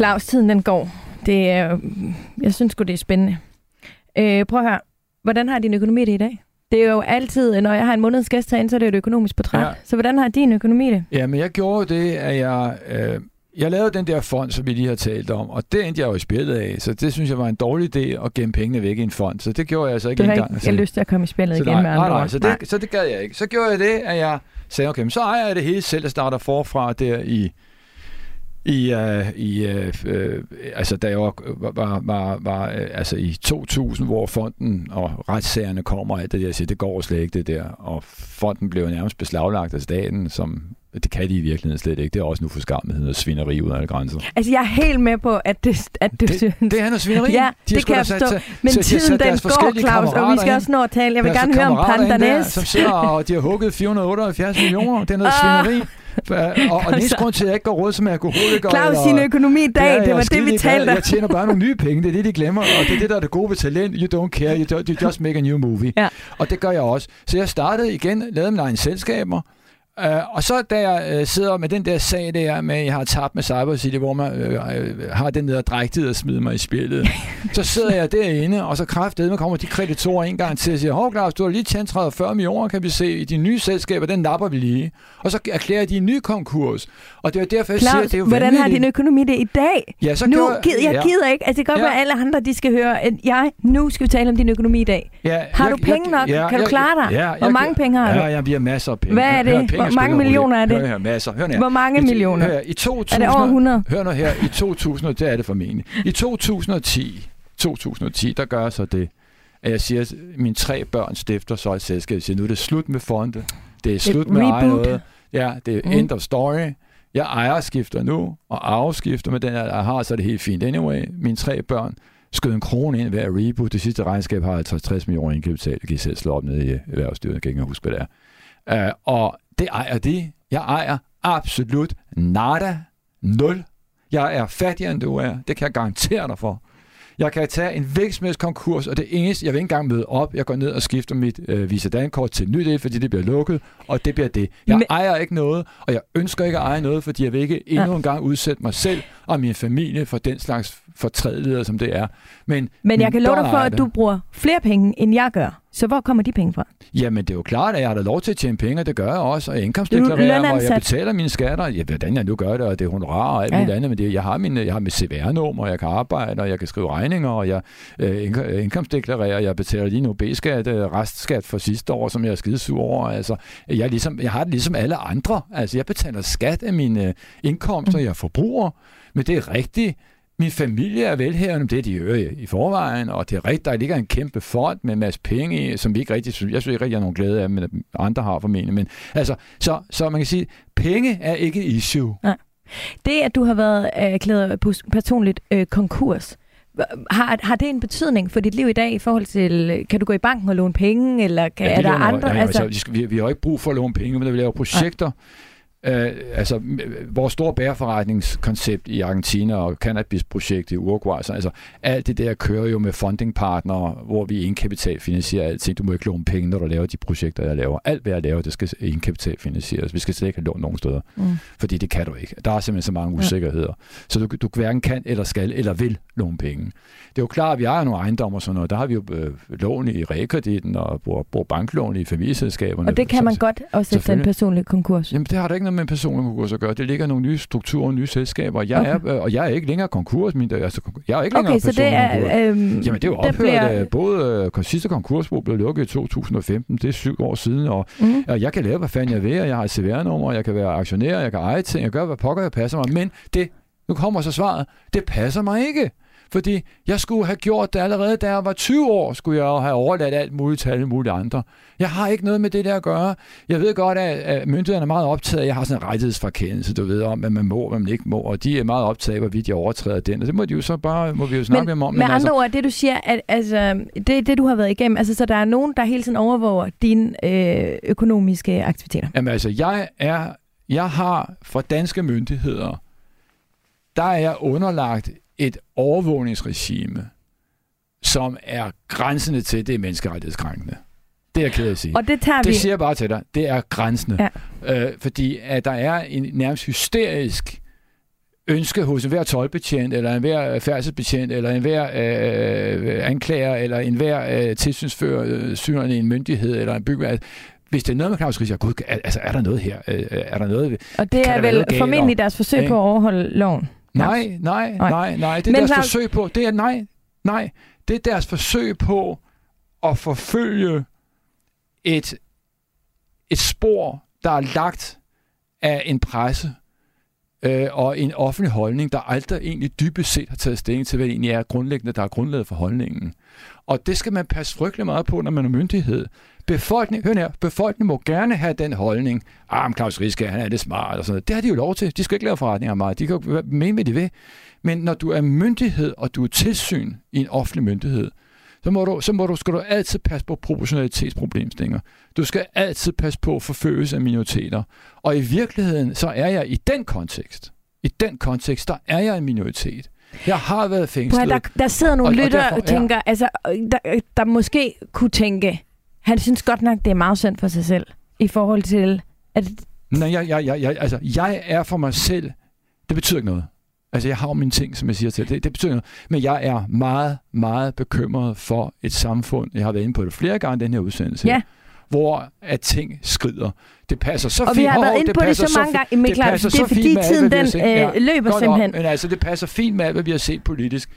S1: Claus, tiden den går. Det er, jeg synes godt det er spændende. Øh, prøv at høre. Hvordan har din økonomi det i dag? Det er jo altid, når jeg har en måneds gæst herinde, så er det jo et økonomisk portræt. Ja. Så hvordan har din økonomi det?
S3: Ja, men jeg gjorde det, at jeg... Øh, jeg lavede den der fond, som vi lige har talt om, og det endte jeg jo i spillet af, så det synes jeg var en dårlig idé at gemme pengene væk i en fond, så det gjorde jeg altså ikke engang.
S1: Du har ikke lyst til at komme i spillet så igen
S3: nej,
S1: med andre
S3: nej, nej, så det, nej. så det gad jeg ikke. Så gjorde jeg det, at jeg sagde, okay, så ejer jeg det hele selv og starter forfra der i i, uh, i uh, uh, altså da jeg var, var, var, var uh, altså i 2000, hvor fonden og retssagerne kommer, alt det der, siger, det går slet ikke det der, og fonden blev nærmest beslaglagt af staten, som det kan de i virkeligheden slet ikke. Det er også nu for skamlighed og svineri ud af grænser.
S1: Altså, jeg er helt med på, at det, at
S3: det, det, det er noget svineri.
S1: Ja, de det kan jeg forstå. Men så, tiden den går, Claus, og vi skal også nå at tale. Jeg vil gerne høre om Pandanæs.
S3: Som sidder, og de har hugget 478 millioner. Det er noget ah. svineri. Og, og næste grund til, at jeg ikke går råd som alkoholiker.
S1: Claus, sin økonomi i dag, ja, det var det, vi talte
S3: om. Jeg tjener bare nogle nye penge, det er det, de glemmer. Og det er det, der er det gode ved talent. You don't care, you, don't, you just make a new movie. Ja. Og det gør jeg også. Så jeg startede igen, lavede mine egne selskaber, Uh, og så da jeg uh, sidder med den der sag der med, at jeg har tabt med Cyber City, hvor man uh, har den der drægtighed at smide mig i spillet, så sidder jeg derinde, og så kraftedeme kommer de kreditorer en gang til og siger, hov Claus, du har lige tjent 30-40 millioner, kan vi se, i de nye selskaber, den napper vi lige. Og så erklærer de en ny konkurs. Og det er derfor, jeg
S1: Claus,
S3: siger, det er jo
S1: hvordan
S3: vanvittigt.
S1: har din økonomi det i dag?
S3: Ja, så
S1: nu
S3: gjorde,
S1: gider, jeg ja. gider ikke, altså det kan godt ja. være, alle andre, de skal høre, at jeg, nu skal vi tale om din økonomi i dag. Ja, har jeg, du penge nok? Ja, kan jeg, du klare dig? Ja, Hvor mange penge har du?
S3: Ja, jeg har masser af penge.
S1: Hvad er det? Hvor mange millioner er det?
S3: Hør her, masser. Hør her.
S1: Hvor mange
S3: I,
S1: millioner?
S3: Hør, i 2000,
S1: er det over 100?
S3: Hør nu her, i 2000, det er det formentlig. I 2010, 2010, der gør jeg så det, at jeg siger, at mine tre børn stifter så et selskab. Jeg siger, nu er det slut med fonde. Det er slut med eje noget. Ja, det er mm. end of story. Jeg ejerskifter nu, og afskifter med den, jeg har, så er det helt fint. Anyway, mine tre børn skød en krone ind hver reboot. Det sidste regnskab har 50-60 millioner indkøbstal. Det kan I selv slå op ned i erhvervsstyret. Jeg kan ikke huske, hvad det er. Uh, og det ejer de. Jeg ejer absolut nada. Nul. Jeg er fattigere, end du er. Det kan jeg garantere dig for. Jeg kan tage en konkurs, og det eneste, jeg vil ikke engang møde op, jeg går ned og skifter mit øh, Visa Dankort til nyt, fordi det bliver lukket, og det bliver det. Jeg Men... ejer ikke noget, og jeg ønsker ikke at eje noget, fordi jeg vil ikke endnu en gang udsætte mig selv og min familie for den slags fortrædeligheder, som det er. Men,
S1: Men jeg kan love dig for, at du bruger flere penge, end jeg gør. Så hvor kommer de penge fra?
S3: Jamen, det er jo klart, at jeg har da lov til at tjene penge, og det gør jeg også, og jeg indkomstdeklarerer, hvor jeg betaler mine skatter. Ja, hvordan jeg nu gør det, og det er honorar og alt ja. muligt andet, men det, jeg har, mine, jeg har mit CVR-nummer, jeg kan arbejde, og jeg kan skrive regninger, og jeg øh, indkomstdeklarerer, jeg betaler lige nu B-skat, øh, restskat for sidste år, som jeg er skidesur over. Altså, jeg, ligesom, jeg har det ligesom alle andre. Altså, jeg betaler skat af mine øh, indkomster, mm. jeg forbruger, men det er rigtigt, min familie er velhævende, det er de øvrige i forvejen, og det er rigtigt, der ligger en kæmpe fond med en masse penge som vi ikke rigtig synes, jeg synes ikke rigtig, jeg har nogen glæde af, men andre har formentlig. Men altså, så, så man kan sige, penge er ikke issue. Nej.
S1: Det, at du har været erklæret personligt øh, konkurs, har, har det en betydning for dit liv i dag i forhold til, kan du gå i banken og låne penge, eller kan, ja, er der andre?
S3: Ja, altså, altså, vi, vi har ikke brug for at låne penge, men vi laver projekter, ja Øh, altså, vores store bæreforretningskoncept i Argentina og cannabisprojekt i Uruguay, så, altså, alt det der kører jo med fundingpartnere, hvor vi indkapitalfinansierer alting. Du må ikke låne penge, når du laver de projekter, jeg laver. Alt, hvad jeg laver, det skal indkapitalfinansieres. Vi skal slet ikke have lånt nogen steder, mm. fordi det kan du ikke. Der er simpelthen så mange usikkerheder. Ja. Så du, du hverken kan, eller skal, eller vil låne penge. Det er jo klart, at vi ejer nogle ejendomme og sådan noget. Der har vi jo øh, lån i realkreditten og bruger, bruger banklån i familieselskaberne.
S1: Og det kan man godt også efter en personlig konkurs?
S3: Jamen, det har der ikke noget med personlig konkurs at gøre. Det ligger nogle nye strukturer, nye selskaber. Jeg okay. er, øh, og jeg er ikke længere konkurs. Min, altså, jeg er ikke længere okay, så det er, øh, Jamen, det er jo ophørt. Bliver... Både øh, sidste konkursbo blev lukket i 2015. Det er syv år siden. Og, mm. og jeg kan lave, hvad fanden jeg vil. Jeg har et CVR-nummer, jeg kan være aktionær, jeg kan eje ting, jeg gør, hvad pokker jeg passer mig. Men det, nu kommer så svaret, det passer mig ikke. Fordi jeg skulle have gjort det allerede, da jeg var 20 år, skulle jeg have overladt alt muligt til alle mulige andre. Jeg har ikke noget med det der at gøre. Jeg ved godt, at myndighederne er meget optaget jeg har sådan en rettighedsforkendelse, du ved, om, hvad man må, hvad man ikke må, og de er meget optaget af, hvorvidt jeg overtræder den, og det må de jo så bare, må vi jo snakke
S1: men,
S3: med om.
S1: Men med andre altså, ord, det du siger, at altså, det det, du har været igennem, altså, så der er nogen, der hele tiden overvåger dine øh, økonomiske aktiviteter?
S3: Jamen altså, jeg er, jeg har fra danske myndigheder, der er jeg underlagt et overvågningsregime, som er grænsende til, det er menneskerettighedskrænkende. Det er jeg ked af at sige.
S1: Og det tager
S3: det
S1: vi...
S3: siger jeg bare til dig. Det er grænsende. Ja. Øh, fordi at der er en nærmest hysterisk ønske hos enhver tolvbetjent, eller enhver færdselsbetjent, eller enhver øh, anklager, eller enhver øh, tilsynsfører øh, i en myndighed, eller en bygge, hvis det er noget med Claus Richter, gud, altså er der noget her? Øh, er der noget,
S1: og det er vel formentlig deres forsøg på at overholde loven?
S3: Nej, nej, nej, nej. Det er Men deres Claus... forsøg på, det er nej, nej. Det er deres forsøg på at forfølge et, et spor, der er lagt af en presse øh, og en offentlig holdning, der aldrig egentlig dybest set har taget stilling til, hvad det egentlig er grundlæggende, der er grundlaget for holdningen. Og det skal man passe frygtelig meget på, når man er myndighed. Befolkning, hør her, befolkningen må gerne have den holdning. Ah, men Claus Riske, han er det smart og sådan noget. Det har de jo lov til. De skal ikke lave forretninger meget. De kan jo mene, hvad de vil. Men når du er myndighed, og du er tilsyn i en offentlig myndighed, så, må du, så må du, skal du altid passe på proportionalitetsproblemstillinger. Du skal altid passe på forfølgelse af minoriteter. Og i virkeligheden, så er jeg i den kontekst, i den kontekst, der er jeg en minoritet. Jeg har været fængslet.
S1: der, der sidder nogle og, lytter og, og tænker, ja. altså, der, der måske kunne tænke, han synes godt nok, det er meget synd for sig selv, i forhold til, at...
S3: Nej, jeg, jeg, jeg, jeg, altså, jeg er for mig selv, det betyder ikke noget. Altså, jeg har jo mine ting, som jeg siger til. Det, det betyder noget. Men jeg er meget, meget bekymret for et samfund. Jeg har været inde på det flere gange, den her udsendelse.
S1: Ja.
S3: Hvor at ting skrider. Det passer så fint.
S1: Og vi har været inde det på det så mange gange. Men det, det er fordi tiden den øh, ja, løber simpelthen.
S3: men altså, det passer fint med alt, hvad vi har set politisk.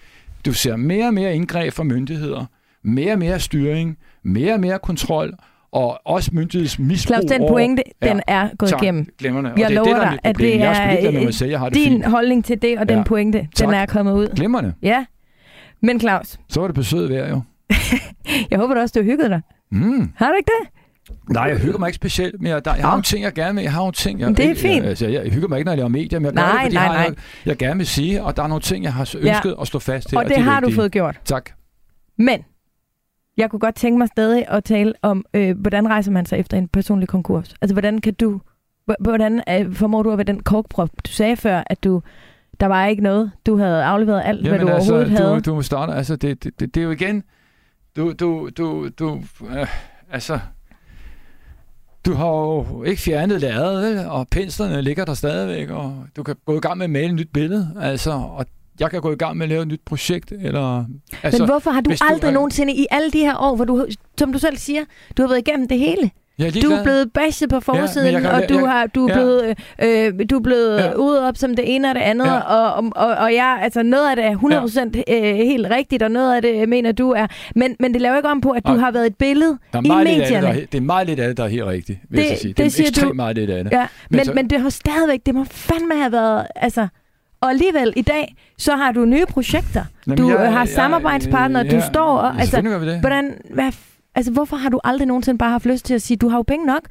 S3: Du ser mere og mere indgreb fra myndigheder. Mere og mere styring. Mere og mere kontrol og også myndighedsmisbrug.
S1: Claus, den pointe, over, den er gået tak, igennem.
S3: Glemmerne.
S1: Jeg det lover dig, at det er,
S3: jeg selv, jeg har det
S1: din
S3: fint.
S1: holdning til det, og ja. den pointe, tak. den er kommet ud.
S3: Glemmerne.
S1: Ja. Men Claus.
S3: Så var det besøget værd, jo.
S1: jeg håber da også, du har hygget dig.
S3: Mm.
S1: Har du ikke det?
S3: Nej, jeg hygger mig ikke specielt, men jeg, der, jeg har nogle ting, jeg gerne vil. Jeg har nogle ting, jeg,
S1: det er fint.
S3: Jeg, altså, jeg, jeg hygger mig ikke, når jeg laver medier, men jeg nej, gør det, fordi nej, jeg, har, jeg, jeg gerne vil sige, og der er nogle ting, jeg har ønsket ja. at stå fast til.
S1: Og, og det, det har vigtige. du fået gjort.
S3: Tak.
S1: Men jeg kunne godt tænke mig stadig at tale om, øh, hvordan rejser man sig efter en personlig konkurs? Altså, hvordan kan du, hvordan øh, formår du at være den korkprop? Du sagde før, at du, der var ikke noget. Du havde afleveret alt, Jamen, hvad du altså, overhovedet
S3: du,
S1: havde.
S3: Du starter, altså, det, det, det, det er jo igen, du, du, du, du øh, altså, du har jo ikke fjernet lærredet, og penslerne ligger der stadigvæk, og du kan gå i gang med at male et nyt billede, altså, og jeg kan gå i gang med at lave et nyt projekt. Eller,
S1: altså, Men hvorfor har du aldrig du er... nogensinde i alle de her år, hvor du, som du selv siger, du har været igennem det hele?
S3: Er
S1: du er blevet bashed på forsiden, ja, kan, og du, jeg, har, du er ja. blevet, øh, du er blevet ja. ude op som det ene og det andet, ja. og, og, og, og jeg, altså noget af det er 100% ja. øh, helt rigtigt, og noget af det mener du er, men, men det laver ikke om på, at du har været et billede i medierne.
S3: Det, det er meget lidt af det, der er helt rigtigt, vil det, jeg sige. Det, det er ekstremt du. meget lidt af det.
S1: Ja. Men, men, så, men det har stadigvæk, det må fandme have været, altså... Og alligevel i dag, så har du nye projekter. Jamen, du jeg, har samarbejdspartnere, du står og... Altså, hvordan, hvad, altså, hvorfor har du aldrig nogensinde bare haft lyst til at sige, du har jo penge nok?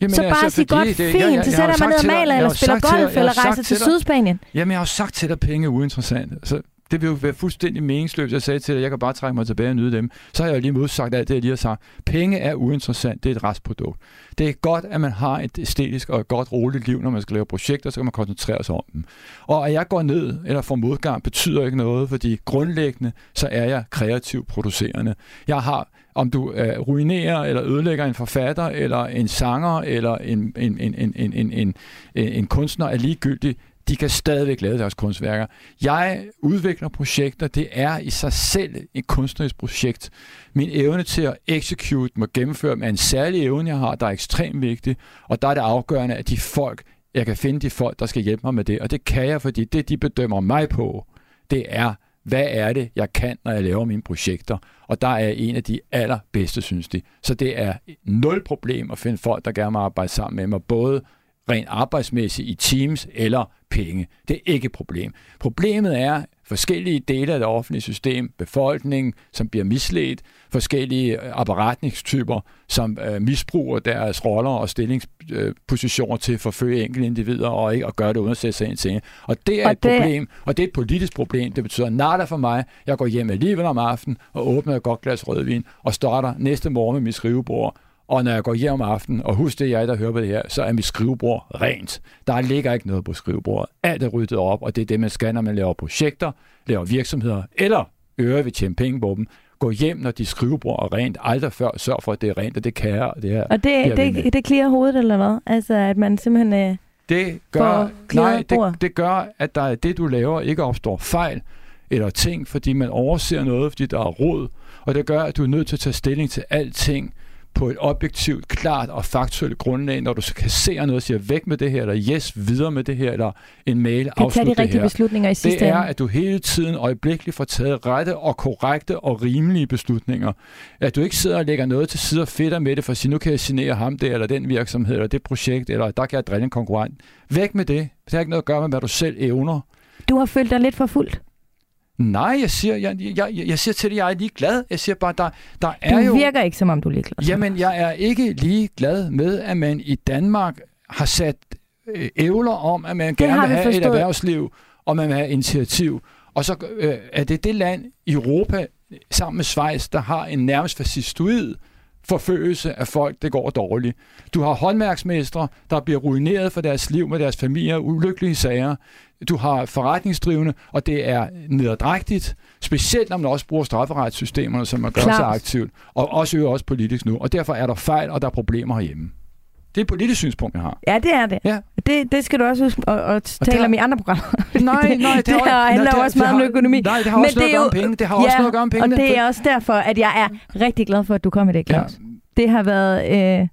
S1: Jamen, så bare altså, sige godt, det, fint, jeg, jeg, så sætter man ned og maler, eller spiller golf, eller rejser til, til Sydspanien.
S3: Jamen, jeg har jo sagt til dig, penge er uinteressant. Altså, det vil jo være fuldstændig meningsløst. Jeg sagde til dig, at jeg kan bare trække mig tilbage og nyde dem. Så har jeg jo lige modsagt alt det, jeg lige har sagt. Penge er uinteressant. Det er et restprodukt. Det er godt, at man har et æstetisk og et godt roligt liv, når man skal lave projekter, så kan man koncentrere sig om dem. Og at jeg går ned eller får modgang, betyder ikke noget, fordi grundlæggende, så er jeg kreativ producerende. Jeg har om du øh, ruinerer eller ødelægger en forfatter, eller en sanger, eller en, en, en, en, en, en, en, en kunstner, er ligegyldigt de kan stadigvæk lave deres kunstværker. Jeg udvikler projekter, det er i sig selv et kunstnerisk projekt. Min evne til at execute må gennemføre med en særlig evne, jeg har, der er ekstremt vigtig, og der er det afgørende, at de folk, jeg kan finde de folk, der skal hjælpe mig med det, og det kan jeg, fordi det, de bedømmer mig på, det er, hvad er det, jeg kan, når jeg laver mine projekter? Og der er en af de allerbedste, synes de. Så det er nul problem at finde folk, der gerne vil arbejde sammen med mig, både rent arbejdsmæssigt i teams eller penge. Det er ikke et problem. Problemet er forskellige dele af det offentlige system, befolkningen, som bliver misledt, forskellige apparatningstyper, som øh, misbruger deres roller og stillingspositioner øh, til at forfølge enkelte individer og ikke at gøre det uden at sætte sig ind til. Og det er og et det... problem, og det er et politisk problem. Det betyder nada for mig. Jeg går hjem alligevel om aftenen og åbner et godt glas rødvin og starter næste morgen med mit skrivebord og når jeg går hjem om aftenen, og husk det, jeg der hører på det her, så er mit skrivebord rent. Der ligger ikke noget på skrivebordet. Alt er ryddet op, og det er det, man skal, når man laver projekter, laver virksomheder, eller ører vi tjene penge på dem. Gå hjem, når de skrivebord er rent. Aldrig før sørg for, at det er rent, og det kan jeg. Det her,
S1: og det, det, det klirer hovedet, eller hvad? Altså, at man simpelthen... Øh,
S3: det gør, nej, det, det gør, at der er det, du laver, ikke opstår fejl eller ting, fordi man overser noget, fordi der er råd. Og det gør, at du er nødt til at tage stilling til alting på et objektivt, klart og faktuelt grundlag, når du så kan se noget og siger væk med det her, eller yes, videre med det her, eller en mail, afslut
S1: det, det her. beslutninger i sidste
S3: Det er, at du hele tiden øjeblikkeligt får taget rette og korrekte og rimelige beslutninger. At du ikke sidder og lægger noget til side og fedter med det, for at sige, nu kan jeg signere ham der, eller den virksomhed, eller det projekt, eller der kan jeg drille en konkurrent. Væk med det. Det har ikke noget at gøre med, hvad du selv evner.
S1: Du har følt dig lidt for fuldt.
S3: Nej, jeg siger, jeg, jeg, jeg siger til dig, jeg er lige glad. Jeg siger bare, der, der er jo...
S1: Du virker ikke, som om du er ligeglad.
S3: Jamen, jeg er ikke lige glad med, at man i Danmark har sat øh, ævler om, at man det gerne vil have forstået. et erhvervsliv, og man vil have initiativ. Og så øh, er det det land i Europa, sammen med Schweiz, der har en nærmest fascistoid forfølgelse af folk, det går dårligt. Du har håndværksmestre, der bliver ruineret for deres liv med deres familier, ulykkelige sager. Du har forretningsdrivende, og det er nederdrægtigt, specielt når man også bruger strafferetssystemerne, som man gør Klart. så aktivt, og også øger også politisk nu. Og derfor er der fejl, og der er problemer herhjemme. Det er et politisk synspunkt, jeg har.
S1: Ja, det er det. Ja. Det, det skal du også huske at, at tale om i andre programmer.
S3: Nej, nej. Det,
S1: det har, handler nej, det, også meget om økonomi.
S3: Nej, det har også noget at gøre om penge. Det har ja, også noget at gøre om penge.
S1: og det er også derfor, at jeg er rigtig glad for, at du kom i det, Claus. Ja. Det har været... Øh,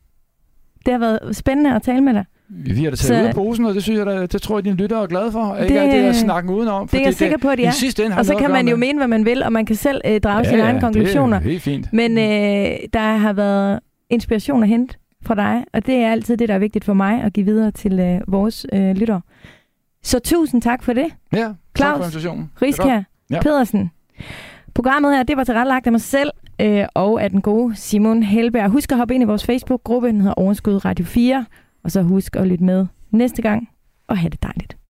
S1: det har været spændende at tale med dig.
S3: Vi har da taget så, ud af posen, og det synes jeg, da, det tror jeg, dine lyttere er glade for. Det, ikke alt det at snakke udenom.
S1: Det er jeg sikker på, at de er. Og så kan man jo mene, hvad man vil, og man kan selv øh, drage ja, sine egne konklusioner.
S3: det er helt fint.
S1: Men øh, der har været inspiration at hente fra dig, og det er altid det, der er vigtigt for mig at give videre til øh, vores øh, lyttere. Så tusind tak for det.
S3: Ja,
S1: Claus, Riska, ja. Pedersen. Programmet her, det var tilrettelagt af mig selv øh, og af den gode Simon Helberg. Husk at hoppe ind i vores Facebook-gruppe, den hedder Overskud Radio 4. Og så husk at lytte med næste gang, og have det dejligt.